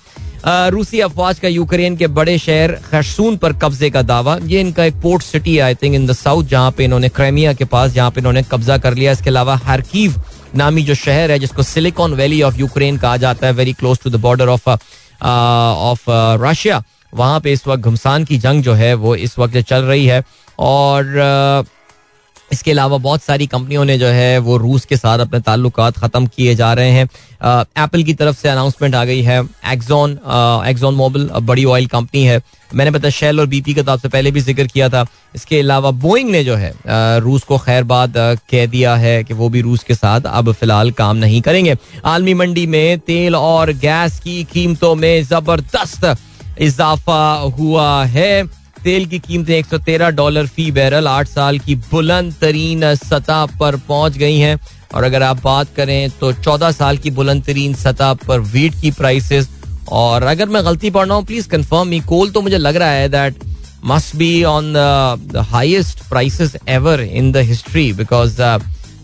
रूसी अफवाज का यूक्रेन के बड़े शहर खरसून पर कब्जे का दावा। ये इनका एक port city I think in the south जहाँ पे इन्होंने क्रेमिया के पास, जहाँ पे इन्होंने कब्जा कर लिया। इसके अलावा हरकीव नामी जो शहर है, जिसको सिलिकॉन वैली ऑफ़ यूक्रेन कहा जाता है very close to the border of of Russia वहाँ पे इस वक्त घुमसान की जंग जो है, वो इस वक्त चल रही है। और इसके अलावा बहुत सारी कंपनियों ने जो है वो रूस के साथ अपने ताल्लुक ख़त्म किए जा रहे हैं। एप्पल की तरफ़ से अनाउंसमेंट आ गई है। एक्जॉन एक्जॉन मोबिल बड़ी ऑयल कंपनी है। मैंने बताया शेल और बीपी का तो आपसे पहले भी ज़िक्र किया था। इसके अलावा बोइंग ने जो है रूस को खैर बाद कह दिया है कि वो भी रूस के साथ अब फ़िलहाल काम नहीं करेंगे। आलमी मंडी में तेल और गैस की कीमतों में ज़बरदस्त इजाफा हुआ है। तेल की कीमतें 113 डॉलर फ़ी बैरल आठ साल की बुलंद तरीन सतह पर पहुँच गई हैं। और अगर आप बात करें तो 14 साल की बुलंद तरीन सतह पर वीट की प्राइसेस और अगर मैं गलती पढ़ रहा हूँ प्लीज़ कंफर्म मी कोल तो मुझे लग रहा है that must be on the highest prices ever in the history because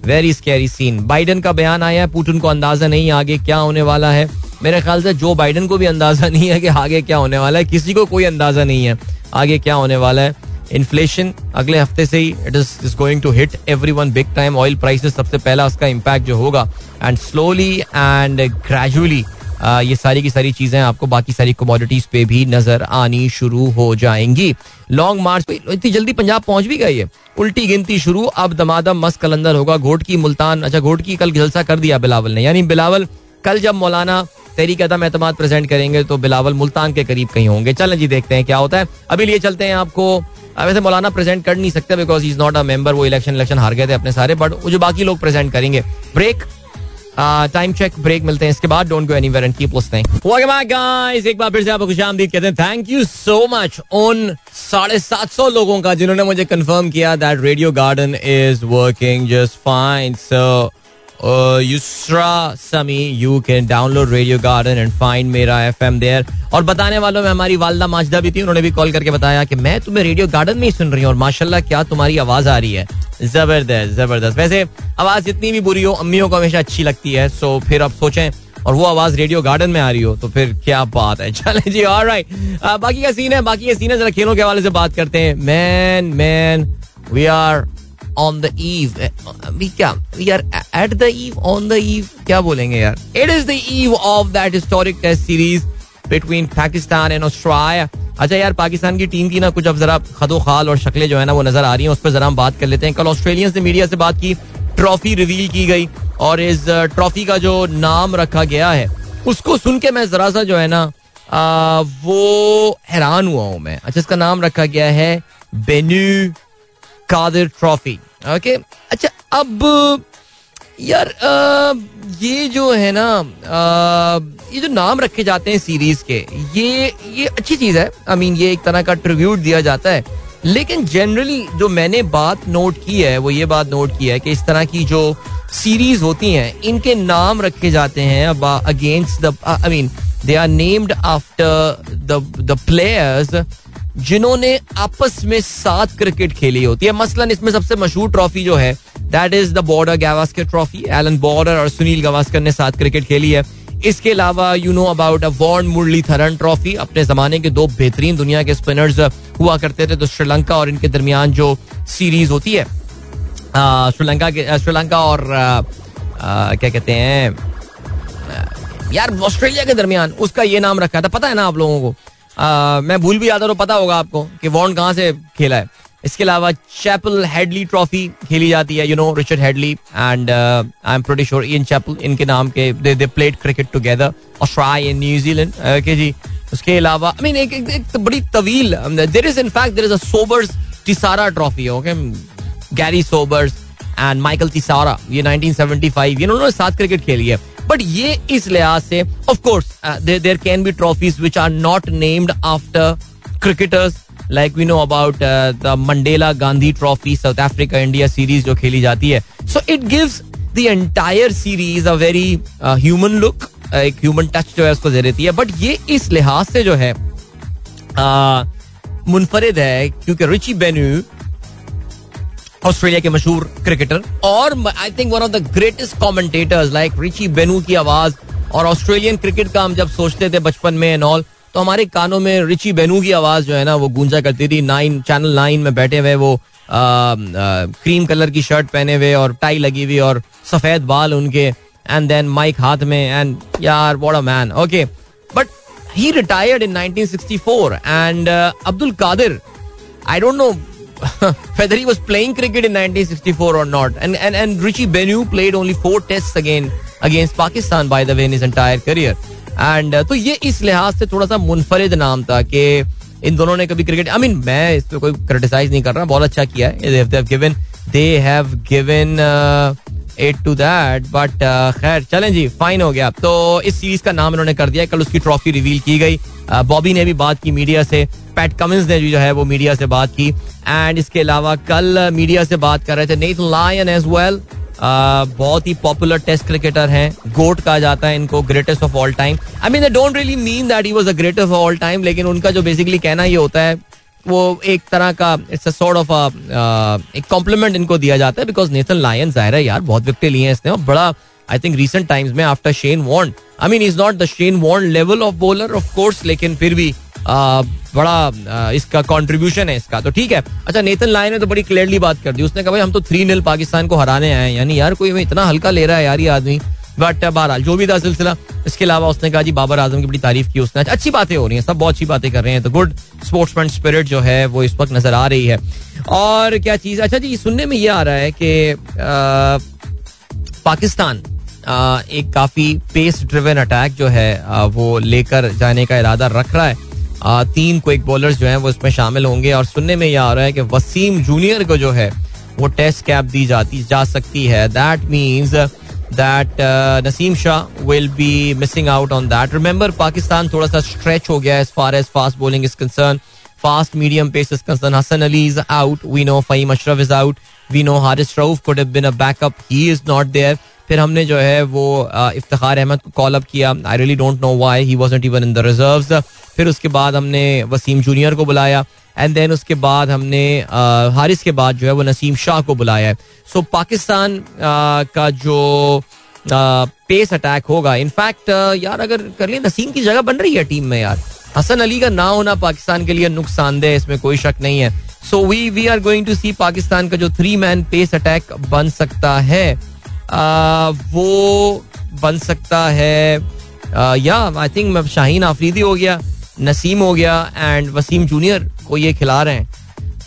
very scary scene Biden का बयान आया है पुटिन को अंदाज़ा नहीं आगे क्या होने वाला है। मेरे ख्याल से जो बाइडन को भी अंदाज़ा नहीं है कि आगे क्या होने वाला है। किसी को कोई अंदाज़ा नहीं है आगे क्या होने वाला है। इन्फ्लेशन अगले हफ़्ते से ही it is is going to hit everyone big time oil prices सबसे पहला उसका इम्पैक्ट जो होगा। एंड स्लोली एंड ग्रेजुअली ये सारी की सारी चीज़ें आपको, बाकी सारी कमोडिटीज पे भी नज़र आनी शुरू हो जाएँगी। लॉन्ग मार्च इतनी जल्दी पंजाब पहुँच भी गई है। उल्टी गिनती शुरू, अब दमादम मस्त कलंदर होगा। घोट की मुल्तान अच्छा घोट की कल जलसा कर दिया बिलावल ने। यानी बिलावल, कल जब मौलाना तहरीक अदम एतमाद प्रेजेंट करेंगे तो बिलावल मुल्तान के करीब कहीं होंगे। चलें जी, देखते हैं क्या होता है। अभी लिए चलते हैं आपको। वैसे मौलाना प्रेजेंट कर नहीं सकते because is not a member वो इलेक्शन इलेक्शन हार गए थे अपने सारे बट जो बाकी लोग प्रेजेंट करेंगे। ब्रेक टाइम चेक ब्रेक मिलते हैं। इसके बाद don't go anywhere and keep listening back guys एक बार फिर से आपको खुशामदीद कहते हैं। थैंक यू सो मच उन साढ़े सात सौ लोगों का जिन्होंने मुझे कंफर्म किया that radio garden is working just fine so Yusra Sami you can download radio garden and find मेरा एफ़ एम देयर और बताने वालों में हमारी वालदा माजदा भी थी, उन्होंने भी कॉल करके बताया कि मैं तुम्हें रेडियो गार्डन में ही सुन रही हूँ और माशाल्लाह क्या तुम्हारी आवाज़ आ रही है। ज़बरदस्त ज़बरदस्त। वैसे आवाज़ जितनी भी बुरी हो, अम्मियों को हमेशा अच्छी लगती है। सो फिर आप सोचें, और वो आवाज़ रेडियो गार्डन में आ रही हो तो फिर क्या बात है। चले जी और राइट बाकी का सीन है, बाकी का सीन है, जरा खेलों के हवाले से बात करते हैं। Man man we are on the eve क्या? Are at the eve on the eve क्या बोलेंगे यार? It is the eve of that historic test series between Pakistan and Australia अच्छा यार पाकिस्तान की टीम की ना कुछ अब जरा खदो खाल और शक्लें जो है ना वो नज़र आ रही हैं उस पर जरा हम बात कर लेते हैं। कल ऑस्ट्रेलियंस ने मीडिया से बात की ट्रॉफी रिवील की गई और इस ट्रॉफी का जो नाम रखा गया है उसको सुन के मैं जरा सा जो है ना आ, वो हैरान हुआ हूँ मैं। अच्छा इसका नाम रखा गया है बेन्यू कादिर ट्रॉफी। ओके? अच्छा अब यार आ, ये जो है ना ये जो नाम रखे जाते हैं सीरीज़ के ये ये अच्छी चीज़ है। आई मीन ये एक तरह का ट्रिब्यूट दिया जाता है। लेकिन जनरली जो मैंने बात नोट की है वो ये बात नोट की है कि इस तरह की जो सीरीज़ होती हैं इनके नाम रखे जाते हैं against the I mean they are named after the players जिन्होंने आपस में सात क्रिकेट खेली होती है। मसलन इसमें सबसे मशहूर ट्रॉफी जो है that is the Border Gavaskar trophy Allan Border और सुनील गावास्कर ने सात क्रिकेट खेली है। इसके अलावा you know about a Warne Muralitharan trophy अपने जमाने के दो बेहतरीन दुनिया के स्पिनर्स हुआ करते थे तो श्रीलंका और इनके दरमियान जो सीरीज़ होती है श्रीलंका के श्रीलंका और क्या कहते हैं यार ऑस्ट्रेलिया के दरमियान, उसका ये नाम रखा था। पता है ना आप लोगों को? मैं भूल भी आता तो पता होगा आपको कि वॉन्ड कहाँ से खेला है। इसके अलावा चैपल हेडली ट्रॉफी खेली जाती है you know Richard Hadlee and I am pretty sure Ian Chappell इनके नाम के they they played cricket together Australia in New Zealand okay जी। उसके अलावा आई मीन एक, एक, एक बड़ी तवील देर is in fact there is a Sobers Tissera trophy okay Garry Sobers and Michael Tissera ये 1975 ये उन्होंने सात क्रिकेट खेली है। बट ये इस लिहाज से of course there can be trophies which are not named after cricketers like we know about the Mandela Gandhi trophy South Africa India series जो खेली जाती है. So it gives the entire series a very human look एक human touch जो है उसको दे देती है. बट ये इस लिहाज से जो है uh, मुनफरद है क्योंकि रिची बेन्यू ऑस्ट्रेलिया के मशहूर क्रिकेटर और I think one of the greatest commentators like Richie Benaud की आवाज़ और ऑस्ट्रेलियन क्रिकेट का हम जब सोचते थे बचपन में एंड ऑल तो हमारे कानों में रिची बेनू की आवाज़ जो है ना वो गूंजा करती थी। नाइन चैनल नाइन में बैठे हुए वो आ, आ, क्रीम कलर की शर्ट पहने हुए और टाई लगी हुई और सफ़ेद बाल उनके एंड देन माइक हाथ में एंड यार what a man okay but he retired in 1964 and Abdul Qadir I don't know whether he was playing cricket in 1964 or not. And and and Richie Benu played only four tests again against Pakistan by the way in his entire career. And uh, तो ये इस लिहाज से थोड़ा सा मुनफरिद नाम था कि इन दोनों ने कभी क्रिकेट आई मीन मैं इस पर कोई क्रिटिसाइज नहीं कर रहा बहुत अच्छा किया है खैर चलें जी फाइन हो गया तो इस सीरीज़ का नाम इन्होंने कर दिया कल उसकी ट्रॉफी रिवील की गई बॉबी uh, ने भी बात की मीडिया से पैट कमिंस ने भी जो है वो मीडिया से बात की एंड इसके अलावा कल मीडिया से बात कर रहे थे नेथ लायन एज वेल बहुत ही पॉपुलर टेस्ट क्रिकेटर हैं। गोट कहा जाता है इनको greatest of all time I mean don't really mean that he was the greatest of all time लेकिन उनका जो बेसिकली कहना ये होता है, वो एक तरह का इट्स अ सॉर्ट ऑफ़ एक कॉम्प्लीमेंट इनको दिया जाता है बिकॉज़ नेथन लायन ज़ाहिर है यार, बहुत विकेट लिए हैं इसने और बड़ा आई थिंक रिसेंट टाइम्स में after Shane wand I mean is not the Shane wand level of bowler of course लेकिन फिर भी बड़ा इसका कंट्रीब्यूशन है इसका। तो ठीक है। अच्छा नेतन लाइन ने तो बड़ी क्लियरली बात कर दी। उसने कहा, भाई, हम तो थ्री नील पाकिस्तान को हराने आए यानी यार, कोई इतना हल्का ले रहा है यार, ये आदमी। बट बहरहाल, जो भी था सिलसिला, इसके अलावा उसने कहा, जी, बाबर आज़म की बड़ी तारीफ़ की उसने। अच्छी बातें हो रही हैं। सब बहुत अच्छी बातें कर रहे हैं। तो गुड स्पोर्ट्समैन स्पिरिट जो है, वो इस वक्त नज़र आ रही है। और क्या चीज़ अच्छा जी, सुनने में ये आ रहा है कि पाकिस्तान एक काफ़ी पेस ड्रिवन अटैक जो है वो लेकर जाने का इरादा रख रहा है। तीन क्विक बॉलर्स जो हैं वो इसमें शामिल होंगे और सुनने में यह आ रहा है कि वसीम जूनियर को जो है, वो टेस्ट कैप दी जाती, जा सकती है। That means that Naseem Shah will be missing out on that remember Pakistan थोड़ा सा स्ट्रेच हो गया as far as fast bowling is concern fast medium pace is concern Hasan Ali is out we know Faheem Ashraf is out we know Haris Rauf could been a backup he is not there फिर हमने जो है वो इफ्तार अहमद को call up किया. I really don't know why he wasn't even in the reserves फिर उसके बाद हमने वसीम जूनियर को बुलाया एंड देन उसके बाद हमने हारिस के बाद जो है वो नसीम शाह को बुलाया है। सो पाकिस्तान का जो पेस अटैक होगा इनफैक्ट यार अगर कर लिया नसीम की जगह बन रही है टीम में यार। हसन अली का ना होना पाकिस्तान के लिए नुकसानदेह इसमें कोई शक नहीं है। So we we are going to see Pakistan का जो थ्री मैन पेस अटैक बन सकता है आ, वो बन सकता है या आई थिंक शाहीन आफरीदी हो गया। नसीम हो गया एंड वसीम जूनियर को ये खिला रहे हैं।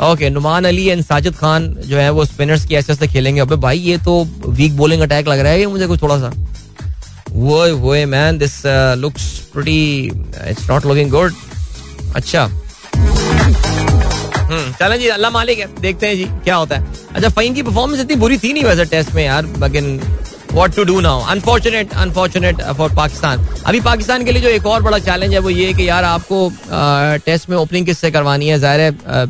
ओके नुमान अली एंड साजिद खान जो है वो स्पिनर्स की ऐसे ऐसे खेलेंगे। अबे भाई ये तो वीक बॉलिंग अटैक लग रहा है ये मुझे कुछ थोड़ा सा। वो वो man this looks pretty it's not looking good अच्छा। हम्म, चलें जी अल्लाह मालिक है। देखते हैं जी क्या होता है। अच्छा फाइन की परफॉर्मेंस इतनी बुरी थी नहीं वैसे टेस्ट में यार लेकिन what to do now unfortunate unfortunate for Pakistan अभी पाकिस्तान के लिए जो एक और बड़ा चैलेंज है, वो ये कि यार आपको टेस्ट में ओपनिंग किससे करवानी है? ज़ाहिर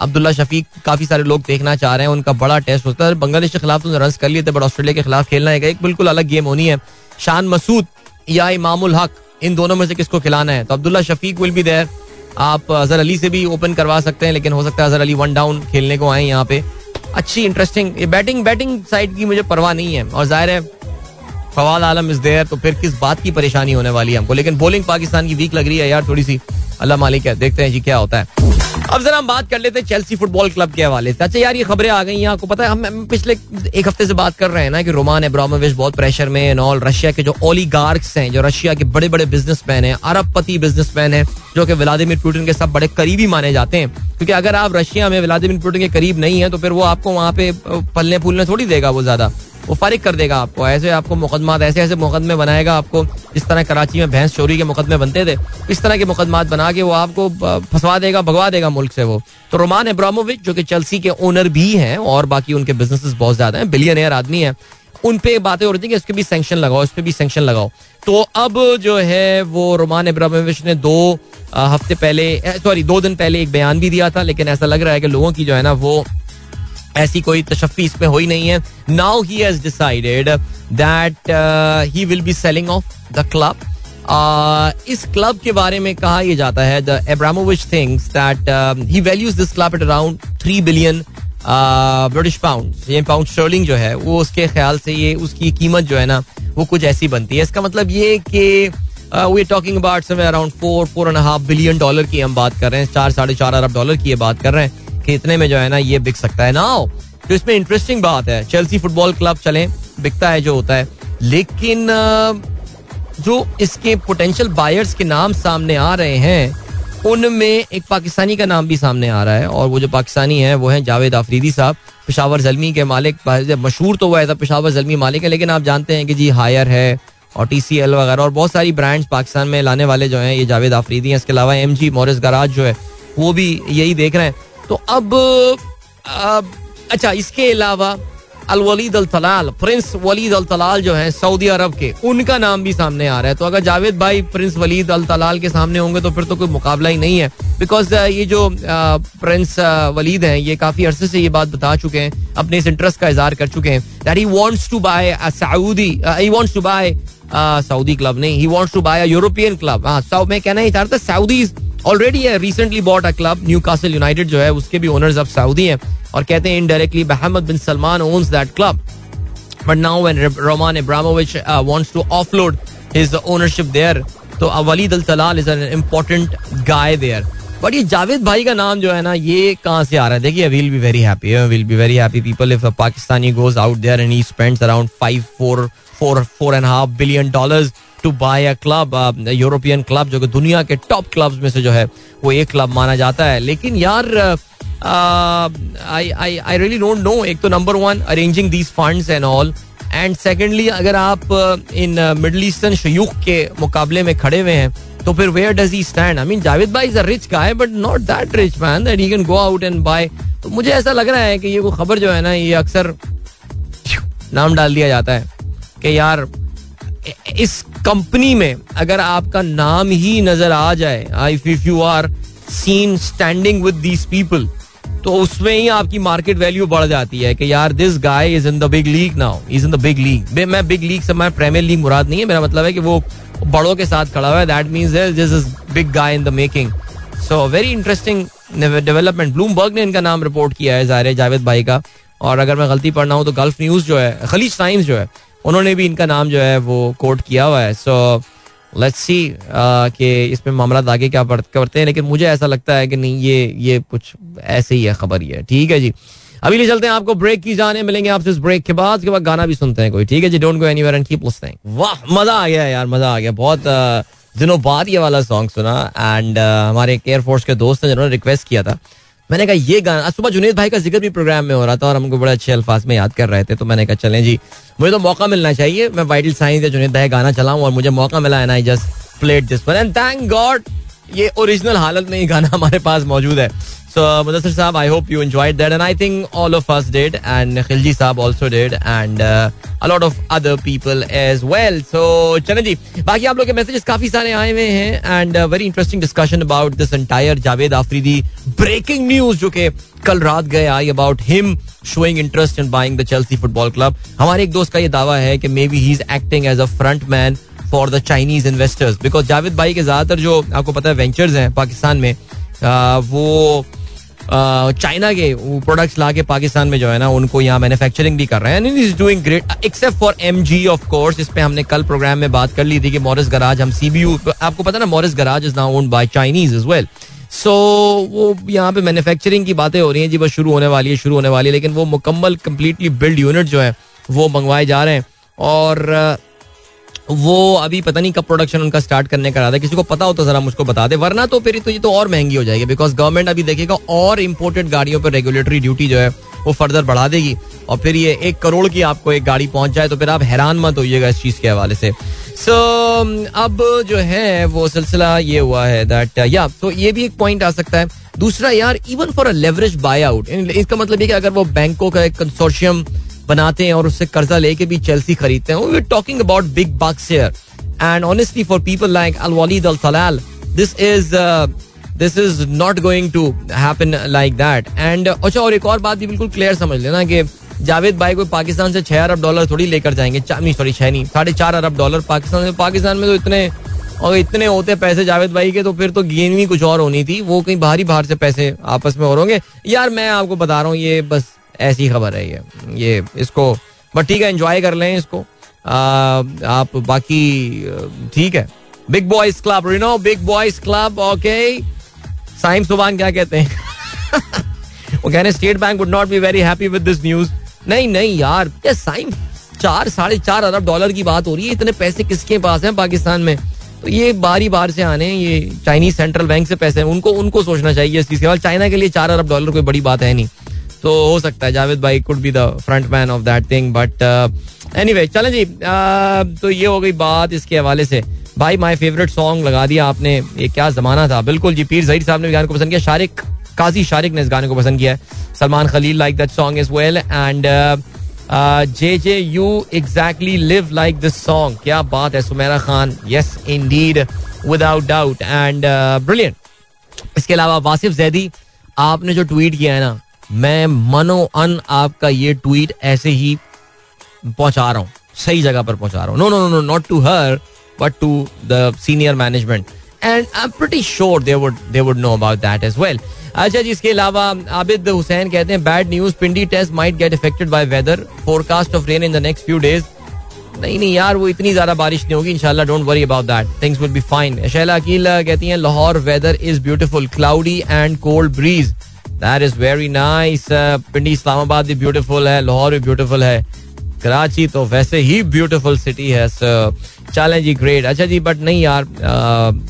अब्दुल्ला शफीक काफ़ी सारे लोग देखना चाह रहे हैं, उनका बड़ा टेस्ट होता है। बांग्लादेश के खिलाफ तो रन कर लिए थे बट ऑस्ट्रेलिया के खिलाफ खेलना है। एक बिल्कुल अलग गेम होनी है। शान मसूद या इमामुल हक, इन दोनों में से किसको खिलाना है? तो Abdullah Shafique will be there आप, अजहर अली से भी ओपन करवा सकते हैं, लेकिन हो सकता है अजहर अली वन डाउन खेलने को आए यहाँ पे। अच्छी इंटरेस्टिंग बैटिंग बैटिंग साइड की मुझे परवाह नहीं है। और ज़ाहिर है फवाद आलम इज़ देयर तो फिर किस बात की परेशानी होने वाली है हमको? लेकिन बॉलिंग पाकिस्तान की वीक लग रही है यार थोड़ी सी अल्लाह मालिक है, देखते हैं जी क्या होता है। अब जरा हम बात कर लेते हैं चेल्सी फुटबॉल क्लब के हवाले से। अच्छा यार, ये खबरें आ गई हैं, आपको पता है, हम पिछले एक हफ़्ते से बात कर रहे हैं ना कि रोमान एब्रामोविच बहुत प्रेशर में एंड ऑल रशिया के जो ओलीगार्क्स हैं, जो रशिया के बड़े बड़े बिजनेसमैन हैं, अरबपति बिजनेसमैन हैं, जो कि व्लादिमिर पुटिन के सब बड़े करीबी माने जाते हैं। क्योंकि अगर आप रशिया में व्लादिमिर पुटिन के करीब नहीं है तो फिर वो आपको वहाँ पे पलने फूलने थोड़ी देगा वो ज़्यादा। वो फारिग कर देगा आपको। ऐसे आपको मुकदमा ऐसे ऐसे मुकदमे बनाएगा आपको। जिस तरह कराची में भैंस चोरी के मुकदमे बनते थे। इस तरह के मुकदमात बना के वो आपको फंसवा देगा, भगवा देगा मुल्क से वो। तो रोमान इब्रामोविच जो कि चलसी के ओनर भी हैं, और बाकी उनके बिज़नेस बहुत ज़्यादा हैं बिलियन एयर आदमी है, उन पे बातें हो रही थी कि इसके भी सेंक्शन लगाओ, इस पे भी सेंक्शन लगाओ। तो अब जो है वो रोमान इब्रामोविच ने दो हफ़्ते पहले सॉरी दो दिन पहले एक बयान भी दिया था, लेकिन ऐसा लग रहा है कि लोगों की जो है ना वो ऐसी कोई तशफी इसमें हुई नहीं है। Now he has decided that he will be selling of the club इस क्लब के बारे में कहा यह जाता है the Abramovich things that he values this club at around three billion British pound pound sterling जो है, वो उसके ख्याल से ये उसकी कीमत जो है ना, वो कुछ ऐसी बनती है। इसका मतलब ये कि we talking about around four four and half billion dollar की हम बात कर रहे हैं, चार, साढ़े चार अरब डॉलर की ये बात कर रहे हैं। कि इतने में जो है ना, ये बिक सकता है। ना तो इसमें इंटरेस्टिंग बात है। चेल्सी फुटबॉल क्लब चले, बिकता है जो होता है। लेकिन जो इसके पोटेंशियल बायर्स के नाम सामने आ रहे हैं, उनमें एक पाकिस्तानी का नाम भी सामने आ रहा है। और वो जो पाकिस्तानी है, वो है जावेद आफरीदी साहब, पिशावर जलमी के मालिक। मशहूर तो वो है, पिशावर जलमी मालिक है, लेकिन आप जानते हैं कि जी, हायर है और टी सी एल वगैरह और बहुत सारी ब्रांड्स पाकिस्तान में लाने वाले जो हैं, ये जावेद आफरीदी हैं। इसके अलावा एम जी मोरिस गराज जो है, वो भी यही देख रहे हैं। तो अब, अब अच्छा इसके अलावा Al Waleed Al Talal prince Waleed Al Talal जो है सऊदी अरब के उनका नाम भी सामने आ रहा है। तो अगर जावेद भाई प्रिंस वलीद अल तलाल के सामने होंगे तो फिर तो कोई मुकाबला ही नहीं है। बिकॉज़ ये जो प्रिंस वलीद हैं ये काफ़ी अरसे से ये बात बता चुके हैं अपने इस इंटरेस्ट का इजहार कर चुके हैं। That he wants to buy Saudi he wants to buy Saudi club नहीं he wants to buy European club हाँ मैं कहना ही चाह रहा था सऊदी ऑलरेडी है recently bought a club Newcastle United जो है, उसके भी ओनर्स अब सऊदी हैं और कहते हैं indirectly Mohammed bin Salman owns that club but now when Roman Ibrahimovic wants to offload his ownership there तो Waleed Al Talal is an important guy there but ये जावेद भाई का नाम जो है ना, ये कहाँ से आ रहा है? देखिए will be very happy will be very happy people if Pakistani goes out there and he spends around five four four four and half billion dollars to buy a club European club जो कि दुनिया के top clubs में से जो है, वो एक क्लब माना जाता है। लेकिन यार I I I really don't know एक तो number one arranging these funds and all and secondly अगर आप इन मिडल ईस्टर्न शयूख के मुकाबले में खड़े हुए हैं तो फिर where does he stand I mean Javed भाई is a rich guy but not that rich man that he can go out and buy तो मुझे ऐसा लग रहा है कि ये वो खबर जो है ना, ये अक्सर नाम डाल दिया जाता है कि यार इस कंपनी में अगर आपका नाम ही नज़र आ जाए if if you are seen standing with these people तो उसमें ही आपकी मार्केट वैल्यू बढ़ जाती है कि यार this guy is in the big league now is in the big league मैं बिग लीग से, मैं प्रीमियर लीग मुराद नहीं है। मेरा मतलब है कि वो बड़ों के साथ खड़ा हुआ है। That means this is big guy in the making so very interesting development Bloomberg ने इनका नाम रिपोर्ट किया है, ज़ाहिर जावेद भाई का। और अगर मैं गलती पढ़ रहा हूँ तो गल्फ न्यूज़ जो है खलीज टाइम्स जो है उन्होंने भी इनका नाम जो है वो कोट किया हुआ है। सो लेट्स सी कि इसमें मामला आगे क्या करते हैं, लेकिन मुझे ऐसा लगता है कि नहीं, ये ये कुछ ऐसे ही है, खबर ही है। ठीक है जी। अभी ले चलते हैं आपको ब्रेक की जाने, मिलेंगे आपसे इस ब्रेक के बाद के बाद गाना भी सुनते हैं कोई। ठीक है जी don't go anywhere and keep listening वाह, मज़ा आ गया यार, मज़ा आ गया। बहुत दिनों बाद ये वाला सॉन्ग सुना एंड हमारे एयरफोर्स के दोस्त ने जिन्होंने रिक्वेस्ट किया था। मैंने कहा, ये गाना सुबह जुनेद भाई का ज़िक्र भी प्रोग्राम में हो रहा था और हमको बड़े अच्छे अल्फाज में याद कर रहे थे तो मैंने कहा, चलें जी, मुझे तो मौका मिलना चाहिए, मैं वाइटल साइंस या जुनेद भाई गाना चलाऊं और मुझे मौका मिला and I just played this one and thank God ये ओरिजिनल हालत में ही गाना हमारे पास मौजूद है। So Mudassir Saab, I hope you enjoyed that, and I think all of us did, and Khilji Saab also did, and uh, a lot of other people as well. चलें जी बाकी आप लोग के मैसेजेस काफ़ी सारे आए हुए हैं and very interesting discussion about this entire Javed Afridi breaking news जो कि कल रात गए आई about him showing interest in buying the Chelsea football club हमारे एक दोस्त का ये दावा है कि maybe he is acting as a front man for the Chinese investors because Javed भाई के ज़्यादातर जो आपको पता है वेंचर्स हैं पाकिस्तान में वो चाइना के प्रोडक्ट्स ला के पाकिस्तान में जो है ना, उनको यहाँ मैन्युफैक्चरिंग भी कर रहे हैं। Is doing great except for M G of course इस पे हमने कल प्रोग्राम में बात कर ली थी कि मॉरिस गराज हम सी बी यू आपको पता ना Morris Garage is now owned by Chinese is well so वो यहाँ पे मैन्युफैक्चरिंग की बातें हो रही हैं। जी, बस शुरू होने वाली है, शुरू होने वाली है, लेकिन वो मुकम्मल कम्प्लीटली बिल्ड यूनिट जो है, वो मंगवाए जा रहे हैं। और वो अभी पता नहीं कब प्रोडक्शन उनका स्टार्ट करने का रहा था किसी को पता हो तो जरा मुझको बता दे, वरना तो फिर तो ये तो और महँगी हो जाएगी बिकॉज़ गवर्नमेंट अभी देखेगा और इम्पोर्टेड गाड़ियों पर रेगुलेटरी ड्यूटी जो है, वो फर्दर बढ़ा देगी। और फिर ये एक करोड़ की आपको एक गाड़ी पहुँच जाए तो फिर आप हैरान मत होइएगा इस चीज़ के हवाले से। सो अब जो है, वो सिलसिला ये हुआ है दैट या तो ये भी एक पॉइंट आ सकता है। दूसरा, यार even for a leverage buy out इसका मतलब ये कि अगर वो बैंकों का एक कंसोर्शियम बनाते हैं और उससे कर्जा लेके भी चेल्सी खरीदते हैं। We talking about big bucks here and honestly for people like Al Waleed Al Talal this is this is not going to happen like that and अच्छा और एक और बात भी बिल्कुल क्लियर समझ लेना कि जावेद भाई को पाकिस्तान से छह अरब डॉलर थोड़ी लेकर जाएँगे। सॉरी छह नहीं, साढ़े चार अरब डॉलर पाकिस्तान से। पाकिस्तान में तो इतने और इतने होते पैसे जावेद भाई के तो फिर तो गेन भी कुछ और होनी थी। वो कहीं बाहरी बाहर से पैसे आपस में और होंगे। यार, मैं आपको बता रहा हूँ, ये बस ऐसी खबर है ये। ये इसको बट ठीक है एंजॉय कर लें इसको। आ, आप बाकी ठीक है। Big boys club you know big boys club okay Saim Subhan क्या कहते हैं? वो कह रहे state bank would not be very happy with this news नहीं नहीं यार साइम चार साढ़े चार अरब डॉलर की बात हो रही है इतने पैसे किसके पास हैं पाकिस्तान में? तो ये बारी बार से आने ये चाइनीज़ सेंट्रल बैंक से पैसे उनको उनको सोचना चाहिए इस चीज़ के बाद। चाइना के लिए चार अरब डॉलर कोई बड़ी बात है नहीं। तो हो सकता है जावेद भाई could be the front man of that thing but anyway चलें जी uh, तो ये हो गई बात इसके हवाले से। भाई माई फेवरेट सॉन्ग लगा दिया आपने। ये क्या जमाना था। बिल्कुल जी पीर जहीर साहब ने गाने को पसंद किया शारिक काजी शारिक ने इस गाने को पसंद किया। है Salman Khalil like that song is well and J J you exactly live like this song क्या बात है Sumera Khan. Yes indeed without doubt and brilliant इसके अलावा वासिफ जैदी आपने जो ट्वीट किया है ना मैं मनो अन आपका ये ट्वीट ऐसे ही पहुँचा रहा हूँ, सही जगह पर पहुँचा रहा हूँ। No no no not to her but to the senior management and I am pretty sure they would they would know about that as well अच्छा जी, इसके अलावा आबिद हुसैन कहते हैं bad news Pindi test might get affected by weather forecast of rain in the next few days नहीं नहीं यार, वो इतनी ज़्यादा बारिश नहीं होगी, इंशाल्लाह don't worry about that things will be fine Shaila Aqeel कहती हैं, Lahore weather is beautiful cloudy and cold breeze that is very nice Pindi Islamabad भी ब्यूटीफुल है लाहौर भी ब्यूटीफुल है कराची तो वैसे ही ब्यूटीफुल सिटी है चलें जी ग्रेट अच्छा जी बट नहीं यार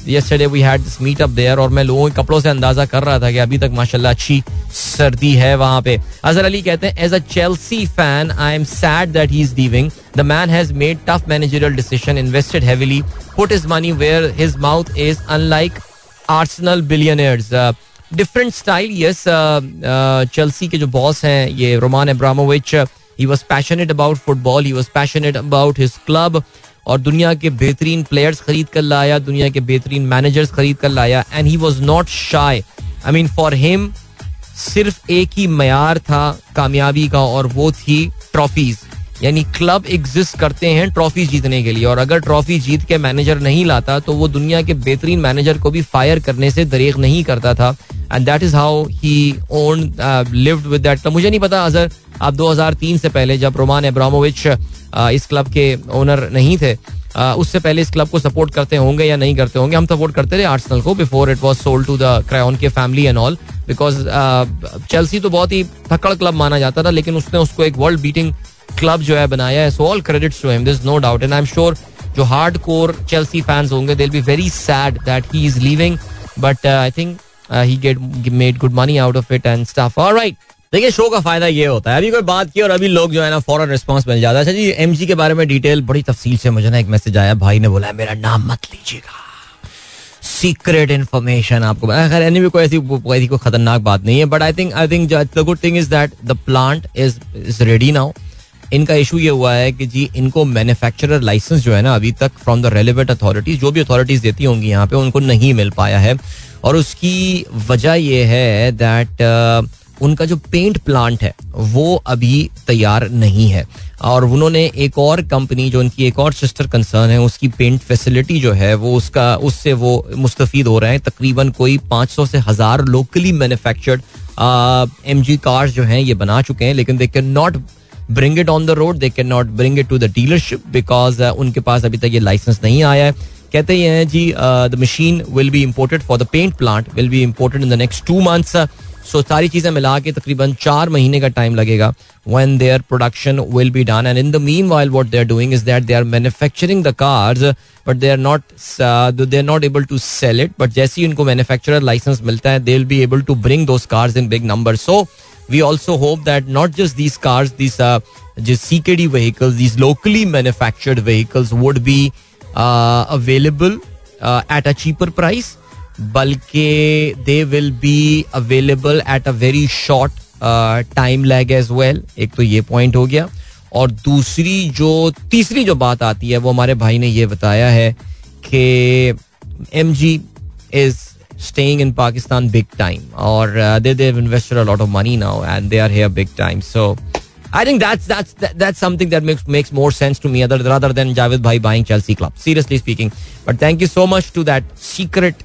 yesterday we had this meet up there और मैं लोगों के कपड़ों से अंदाज़ा कर रहा था कि अभी तक माशाल्लाह अच्छी सर्दी है वहाँ पे। अजहर अली कहते हैं as a Chelsea fan I am sad that he is leaving the man has made tough managerial decision invested heavily put his money where his mouth is unlike Arsenal billionaires different style yes Chelsea के जो boss हैं, ये Roman Abramovich he was passionate about football he was passionate about his club और दुनिया के बेहतरीन players खरीद कर लाया, दुनिया के बेहतरीन मैनेजर्स खरीद कर लाया एंड ही वॉज़ नॉट शाई आई मीन फॉर हिम सिर्फ़ एक ही मैार था कामयाबी का, और वो थी ट्रॉफीज यानी क्लब एग्जिस्ट करते हैं ट्रॉफी जीतने के लिए, और अगर ट्रॉफी जीत के मैनेजर नहीं लाता तो वो दुनिया के बेहतरीन मैनेजर को भी फायर करने से दरेग नहीं करता था। And that is how he own lived with that मुझे नहीं पता अजर आप 2003 से पहले जब रोमान एब्रामोविच uh, इस क्लब के ओनर नहीं थे uh, उससे पहले इस क्लब को सपोर्ट करते होंगे या नहीं करते होंगे? हम सपोर्ट करते थे आर्सनल को before it was sold to the crown के family and all because Chelsea तो बहुत ही थकड़ क्लब माना जाता था लेकिन उसने उसको एक वर्ल्ड बीटिंग क्लब जो है बनाया है। So all credits to him this no doubt and I am sure जो हार्ड कोर चेल्सी फैंस होंगे they be very sad that he is leaving but I think he get made good money out of it and staff alright देखिए show का फ़ायदा ये होता है। अभी कोई बात की और अभी लोग जो है ना फॉरन रिस्पांस मिल जाता है। अच्छा जी एम के बारे में डिटेल बड़ी तफसील से मुझे ना एक मैसेज आया। भाई ने बोला मेरा नाम मत लीजिएगा। सीक्रेट इन्फॉर्मेशन आपको खैर एनी भी कोई ऐसी कोई कोई खतरनाक बात नहीं है but I think I think the good thing is that the plant is is ready now इनका इशू ये हुआ है कि जी, इनको मैन्युफैक्चरर लाइसेंस जो है ना, अभी तक फ्रॉम द रेलिवेंट अथॉरिटीज जो भी अथॉरिटीज देती होंगी यहाँ पे, उनको नहीं मिल पाया है। और उसकी वजह यह है दैट उनका जो पेंट प्लांट है, वो अभी तैयार नहीं है। और उन्होंने एक और कंपनी जो उनकी एक और सिस्टर कंसर्न है, उसकी पेंट फैसिलिटी जो है, वो उसका, उससे वो मुस्तफ़ हो रहे हैं। तकरीबन कोई 500 से हज़ार locally manufactured M G cars जो हैं, ये बना चुके हैं। लेकिन they can not bring it on the road they can not bring it to the dealership because उनके पास अभी तक ये लाइसेंस नहीं आया है। कहते हैं जी the machine will be imported for the paint plant will be imported in the next two months so सारी चीज़ें मिला के तकरीबन चार महीने का टाइम लगेगा when their production will be done and in the meanwhile what they are doing is that they are manufacturing the cars but they are not uh, they are not able to sell it but जैसे ही उनको manufacturer license मिलता है they will be able to bring those cars in big numbers so we also hope that not just these cars these uh, just CKD vehicles these locally manufactured vehicles would be available at a cheaper price बल्कि they will be available at a very short time lag as well एक तो ये point हो गया। और दूसरी जो, तीसरी जो बात आती है, वो हमारे भाई ने ये बताया है कि M G is staying in Pakistan big time और dev investor a lot of money now and they are here big time so I think that's that's that's something that makes makes more sense to me other rather than Javed भाई buying Chelsea club seriously speaking but thank you so much to that secret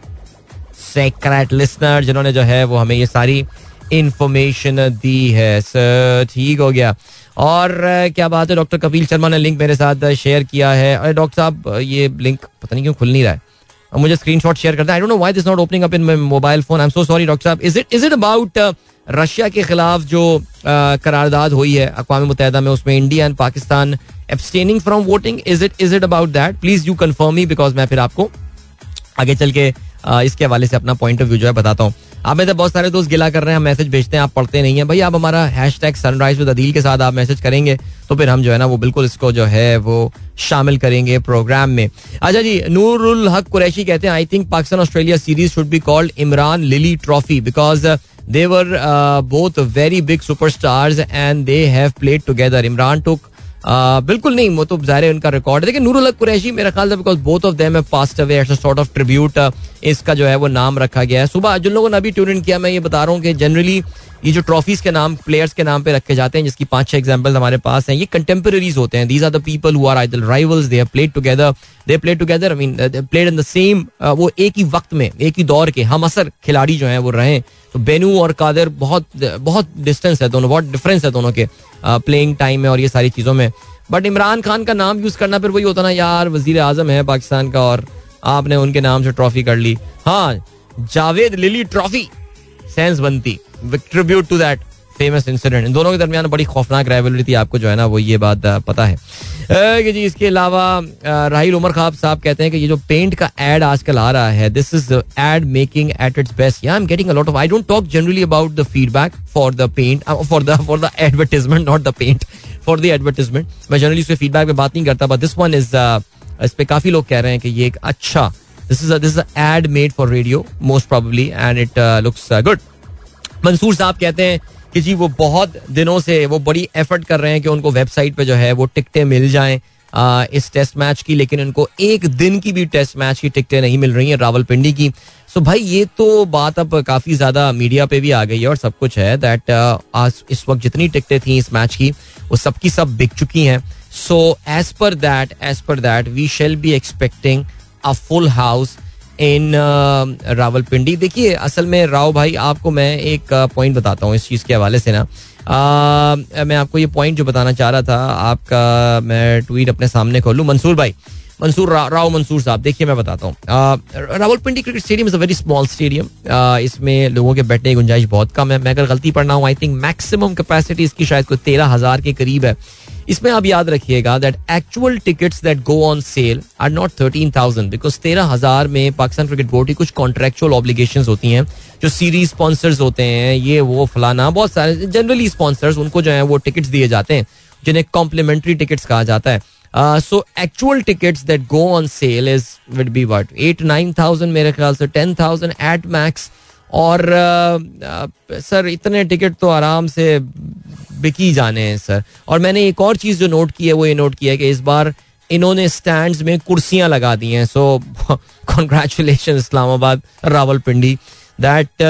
secret listener जिन्होंने जो है, वो हमें ये सारी information दी है। ठीक हो गया। और क्या बात है डॉक्टर कपिल शर्मा ने लिंक मेरे साथ शेयर किया है। अरे डॉक्टर साहब ये लिंक पता नहीं क्यों खुल नहीं रहा है। मुझे स्क्रीन शॉट शेयर करता है I don't know why this not opening up in mobile phone I am so sorry doctor साहब। Is it is it about Russia के खिलाफ जो करारदाद हुई है अकवा मुतहदा में, उसमें India and Pakistan abstaining from voting is it is it about that please you confirm he because मैं फिर आपको आगे चल के इसके हवाले से अपना पॉइंट ऑफ़ व्यू जो है बताता हूँ। आप में तो बहुत सारे दोस्त गिला कर रहे हैं, हम मैसेज भेजते हैं, आप पढ़ते नहीं है। भाई, आप हमारा hashtag sunrise with Adeel के साथ आप मैसेज करेंगे तो फिर हम जो है ना, वो बिल्कुल इसको जो है, वो शामिल करेंगे प्रोग्राम में। अच्छा जी, नूरुल हक कुरैशी कहते हैं I think Pakistan Australia series should be called Imran Lillee trophy because they're both very big superstars and they have played together Imran took बिल्कुल नहीं, वो तो ज़ाहिर उनका रिकॉर्ड है। लेकिन नूरुल कुरैशी, मेरा ख्याल था because both of them passed away at sort of tribute इसका जो है वो नाम रखा गया है। सुबह, जिन लोगों ने अभी ट्यून इन किया, मैं ये बता रहा हूँ कि जनरली ये जो ट्रॉफीज के नाम प्लेयर्स के नाम पे रखे जाते हैं, जिसकी पाँच छह एग्ज़ाम्पल हमारे पास हैं, ये कंटेम्प्रेरीज होते हैं। These are the people who are idol rivals they played together they played together I mean played in the same वो एक ही वक्त में, एक ही दौर के हम असर खिलाड़ी जो हैं वो रहे। बेनू और कादर बहुत बहुत डिस्टेंस है दोनों, बहुत डिफरेंस है दोनों के प्लेइंग टाइम में और ये सारी चीज़ों में। बट इमरान खान का नाम यूज़ करना फिर वही होता ना, यार, वज़ीर आज़म है पाकिस्तान का और आपने उनके नाम से ट्रॉफी कर ली। हाँ जावेद लिली ट्रॉफी सेंस बनती। Tribute to that famous incident इन दोनों के दरमियान बड़ी खौफनाक राइवलरी थी। आपको जो है ना, वो ये बात पता है। कि जी, इसके अलावा राहिल उमर खाब साहब कहते हैं कि ये जो पेंट का एड आजकल आ रहा है this is ad making at its best I am getting a lot of I don't talk generally about the feedback for the paint for the for the advertisement not the paint for the advertisement मैं generally उसके feedback में बात नहीं करता but this one is इस पे काफ़ी लोग कह रहे हैं कि ये एक अच्छा this is this ad made for radio most probably and it looks good Mansoor साहब कहते हैं कि जी वो बहुत दिनों से वो बड़ी एफर्ट कर रहे हैं कि उनको वेबसाइट पे जो है वो टिकटें मिल जाएँ इस टेस्ट मैच की, लेकिन उनको एक दिन की भी टेस्ट मैच की टिकटें नहीं मिल रही हैं रावलपिंडी की। सो भाई, ये तो बात अब काफ़ी ज़्यादा मीडिया पे भी आ गई है और सब कुछ है दैट आज इस वक्त जितनी टिकटें थी इस मैच की, वो सबकी सब बिक चुकी हैं। So as per that as per that we shall be expecting a full house in Rawalpindi. देखिए असल में राव भाई आपको मैं एक पॉइंट बताता हूँ इस चीज़ के हवाले से ना। आ, मैं आपको ये पॉइंट जो बताना चाह रहा था आपका मैं ट्वीट अपने सामने खोलूँ। मंसूर भाई मंसूर रा, राव मंसूर साहब देखिए मैं बताता हूँ। Rawalpindi cricket stadium is a very small stadium इसमें लोगों के बैठने की गुंजाइश बहुत कम है। मैं अगर गलती पढ़ना हूँ आई थिंक मैक्सिमम कैपेसिटी इसकी शायद कोई तेरह हज़ार के करीब है। इसमें आप याद रखिएगा that actual tickets that go on sale are not thirteen thousand because तेरह हज़ार में पाकिस्तान क्रिकेट बोर्ड की कुछ कॉन्ट्रेक्चुअल ऑब्लिगेशन होती हैं, जो सीरीज़ स्पॉन्सर्स होते हैं, ये, वो, फलाना, बहुत सारे जनरली स्पॉन्सर्स उनको जो है वो टिकट्स दिए जाते हैं, जिन्हें कॉम्प्लीमेंट्री टिकट्स कहा जाता है। So actual tickets that go on sale is would be what at nine thousand मेरे ख्याल से टेन थाउज़ेंड एट मैक्स और सर uh, uh, इतने टिकट तो आराम से बिकी जाने हैं सर। और मैंने एक और चीज़ जो नोट की है वो ये नोट किया है कि इस बार इन्होंने स्टैंड में कुर्सियाँ लगा दी हैं। So congratulation Islamabad Rawalpindi. That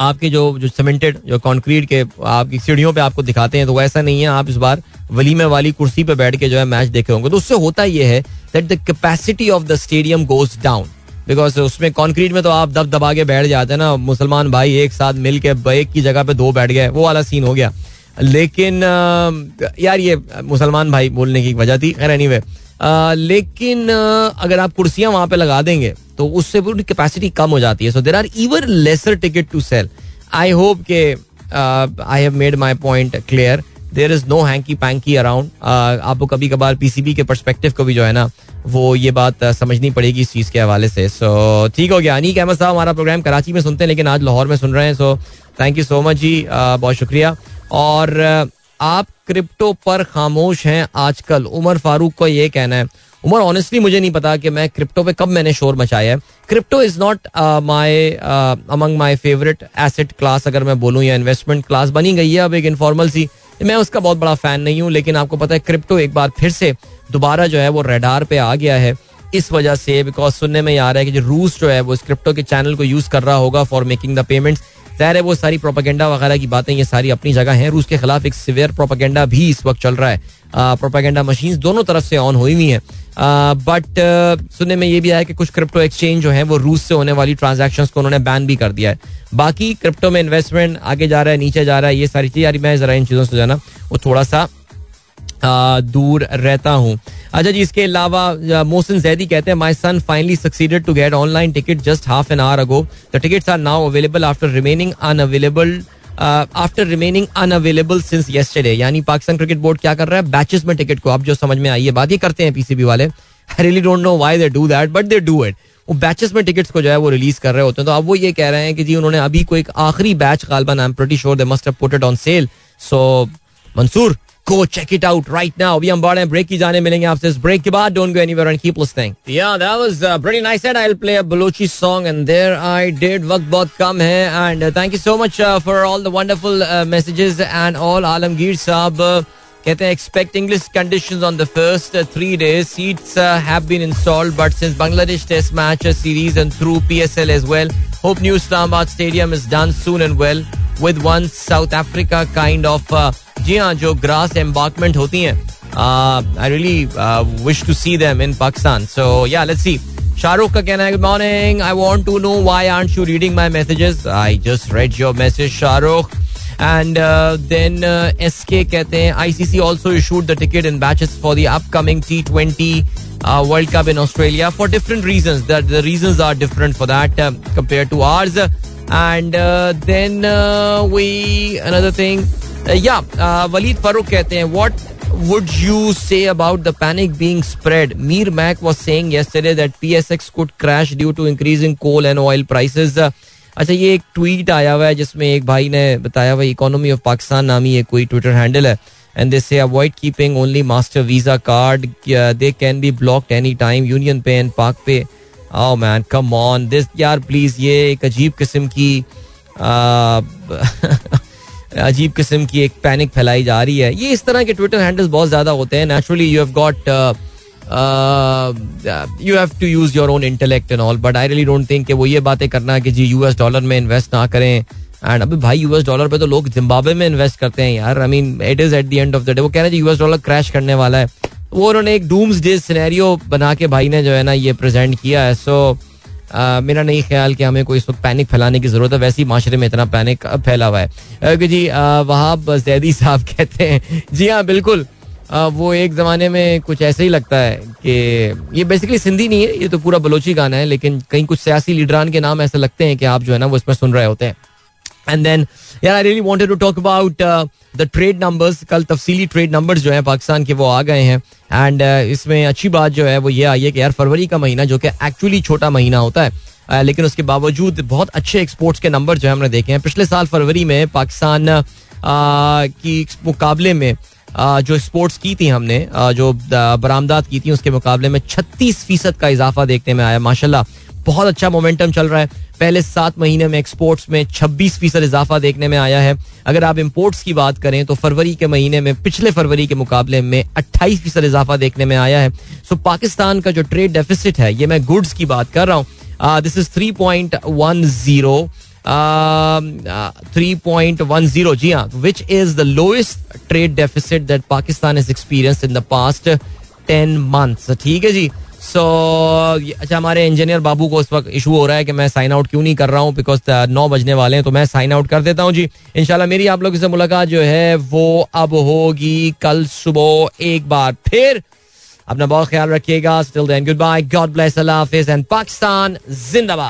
आपके जो जो सीमेंटेड जो कंक्रीट के आपकी सीढ़ियों पे आपको दिखाते हैं तो वैसा नहीं है। आप इस बार वलीमे वाली कुर्सी पे बैठ के जो है मैच देखे होंगे। तो उससे होता ये है that the capacity of the stadium goes down because उसमें कॉन्क्रीट में तो आप दब दबा के बैठ जाते हैं ना, मुसलमान भाई एक साथ मिल के एक की जगह पे दो बैठ गए, वो वाला सीन हो गया। लेकिन यार ये मुसलमान भाई बोलने की वजह थी। खैर एनीवे लेकिन अगर आप कुर्सियाँ वहाँ पे लगा देंगे तो उससे पूरी कैपेसिटी कम हो जाती है। So there are ever lesser ticket to sell I hope के I have made my point clear there is no hanky panky around आपको कभी कभार पीसीबी के परस्पेक्टिव को भी जो है ना वो ये बात uh, समझनी पड़ेगी इस चीज़ के हवाले से। सो so, ठीक हो गया। अनीक अहमद साहब हमारा प्रोग्राम कराची में सुनते हैं लेकिन आज लाहौर में सुन रहे हैं। So thank you so much ji. Uh, बहुत शुक्रिया। और uh, आप क्रिप्टो पर खामोश हैं आजकल। उमर फारूक का ये कहना है। उमर ऑनेस्टली मुझे नहीं पता कि मैं क्रिप्टो पे कब मैंने शोर मचाया है। Crypto is not my among my favourite asset class अगर मैं बोलूँ या इन्वेस्टमेंट क्लास बनी गई है अब एक इनफॉर्मल सी। मैं उसका बहुत बड़ा फ़ैन नहीं हूँ, लेकिन आपको पता है, क्रिप्टो एक बार फिर से दोबारा जो है वो रेडार पे आ गया है। इस वजह से बिकॉज़ सुनने में आ रहा है कि जो रूस जो है वो इस क्रिप्टो के चैनल को यूज़ कर रहा होगा फॉर मेकिंग द पेमेंट्स ज़ाहिर है वो सारी प्रोपागेंडा वगैरह की बातें, ये सारी अपनी जगह हैं। रूस के खिलाफ एक सिवियर प्रोपागेंडा भी इस वक्त चल रहा है। प्रोपागेंडा मशीन दोनों तरफ़ से ऑन हुई हुई हैं। बट सुनने में ये भी आया कि कुछ क्रिप्टो एक्सचेंज जो है, वो रूस से होने वाली ट्रांजेक्शन को उन्होंने बैन भी कर दिया है। बाकी क्रिप्टो में इन्वेस्टमेंट आगे जा रहा है, नीचे जा रहा है, ये सारी चीज़, यार, मैं जरा इन चीज़ों से जाना वो थोड़ा सा दूर रहता हूँ। अच्छा जी, इसके अलावा मोहसिन जैदी कहते हैं my son finally succeeded to get online ticket just half an hour ago the tickets are now available after remaining unavailable after remaining unavailable since yesterday यानी पाकिस्तान क्रिकेट बोर्ड क्या कर रहा है? बैचेस में टिकट को। आप जो समझ में आई है बात, ये करते हैं पीसीबी वाले। I really don't know why they do that but they do it वो बैचेस में टिकट्स को जो है वो रिलीज़ कर रहे होते हैं। तो अब वो ये कह रहे हैं कि जी, उन्होंने अभी को एक आखिरी batch गालबन I am pretty sure they must have put it on sale so Mansoor Go check it out right now. अभी हम बढ़े ब्रेक की जाने मिलेंगे आपसे इस ब्रेक के बाद don't go anywhere and keep listening yeah that was pretty nice and I will play a Balochi song and there I did वक्त बहुत कम है and thank you so much for all the wonderful messages and all Alamgir साहब कहते हैं expect English conditions on the first three days seats have been installed but since Bangladesh test match series and through PSL as well hope new Islamabad stadium is done soon and well with one South Africa kind of जी हाँ जो grass embankment होती हैं I really wish to see them in Pakistan so yeah let's see Shahrukh का कहना है good morning I want to know why aren't you reading my messages I just read your message Shahrukh and then S K कहते हैं ICC also issued the ticket in batches for the upcoming T twenty World Cup in Australia for different reasons the reasons are different for that compare to ours and then we another thing yeah Waleed Farooq कहते हैं what would you say about the panic being spread? Mir Mac was saying yesterday that PSX could crash due to increasing coal and oil prices. अच्छा ये एक tweet आया हुआ है, जिसमें एक भाई ने बताया हुआ इकोनॉमी ऑफ़ पाकिस्तान नामी एक कोई ट्विटर हैंडल है and they say avoid keeping only Master Visa card they can be blocked any time UnionPay and Pak pay oh man come on this यार प्लीज़ ये एक अजीब किस्म की अजीब किस्म की एक पैनिक फैलाई जा रही है ये इस तरह के ट्विटर हैंडल्स बहुत ज़्यादा होते हैं naturally you have got you have to use your own intellect and all but I really don't think वो ये बातें करना कि जी यूएस डॉलर में इन्वेस्ट ना करें एंड अभी भाई यूएस डॉलर पे तो लोग जिम्बाब्वे में इन्वेस्ट करते हैं यार I mean it is at the end of the day वो कह रहे हैं यूएस डॉलर क्रैश करने वाला है वो उन्होंने एक डूम्स डे सिनेरियो बना के भाई ने जो है ना ये प्रेजेंट किया है। सो मेरा नहीं ख्याल कि हमें कोई इस वक्त पैनिक फैलाने की ज़रूरत है। वैसे ही माशरे में इतना पैनिक फैला हुआ है। क्योंकि जी वहाब जैदी साहब कहते हैं, जी हाँ बिल्कुल वो एक ज़माने में कुछ ऐसे ही लगता है कि ये बेसिकली सिंधी नहीं है, ये तो पूरा बलोची गाना है, लेकिन कहीं कुछ सियासी लीडरान के नाम ऐसे लगते हैं कि आप जो है ना वो इसमें सुन रहे होते हैं। एंड देन यार I really wanted to talk about the trade numbers कल तफसीली ट्रेड नंबर्स जो है पाकिस्तान के वो आ गए हैं। एंड uh, इसमें अच्छी बात जो है वो ये आई है कि यार फरवरी का महीना जो कि एक्चुअली छोटा महीना होता है uh, लेकिन उसके बावजूद बहुत अच्छे एक्सपोर्ट्स के नंबर जो है हमने देखे हैं। पिछले साल फरवरी में पाकिस्तान uh, की मुकाबले में जो एक्सपोर्ट्स की थी हमने जो बरामदात की थी उसके मुकाबले में छत्तीस फ़ीसद का इजाफा देखने में आया माशाल्लाह। बहुत अच्छा मोमेंटम चल रहा है। पहले सात महीने में एक्सपोर्ट्स में 26 फ़ीसद इजाफा देखने में आया है। अगर आप इम्पोर्ट्स की बात करें तो फरवरी के महीने में, पिछले फरवरी के मुकाबले में 28 फ़ीसद इजाफा देखने में आया है। सो पाकिस्तान का जो ट्रेड डेफिसिट है, ये मैं गुड्स की बात कर रहा हूँ। This is three point one zero three point one zero जी हाँ which is the lowest trade deficit that Pakistan is experience in the past ten months ठीक है जी? सो अच्छा हमारे इंजीनियर बाबू को उस वक्त इशू हो रहा है कि मैं साइन आउट क्यों नहीं कर रहा हूँ? बिकॉज़ नौ बजने वाले हैं तो मैं साइन आउट कर देता हूँ। जी इनशाला मेरी आप लोगों से मुलाकात जो है, वो अब होगी कल सुबह एक बार। फिर अपना बहुत ख्याल रखिएगा। Still then good bye God bless अल्लाह हाफिज. एंड पाकिस्तान जिंदाबाद।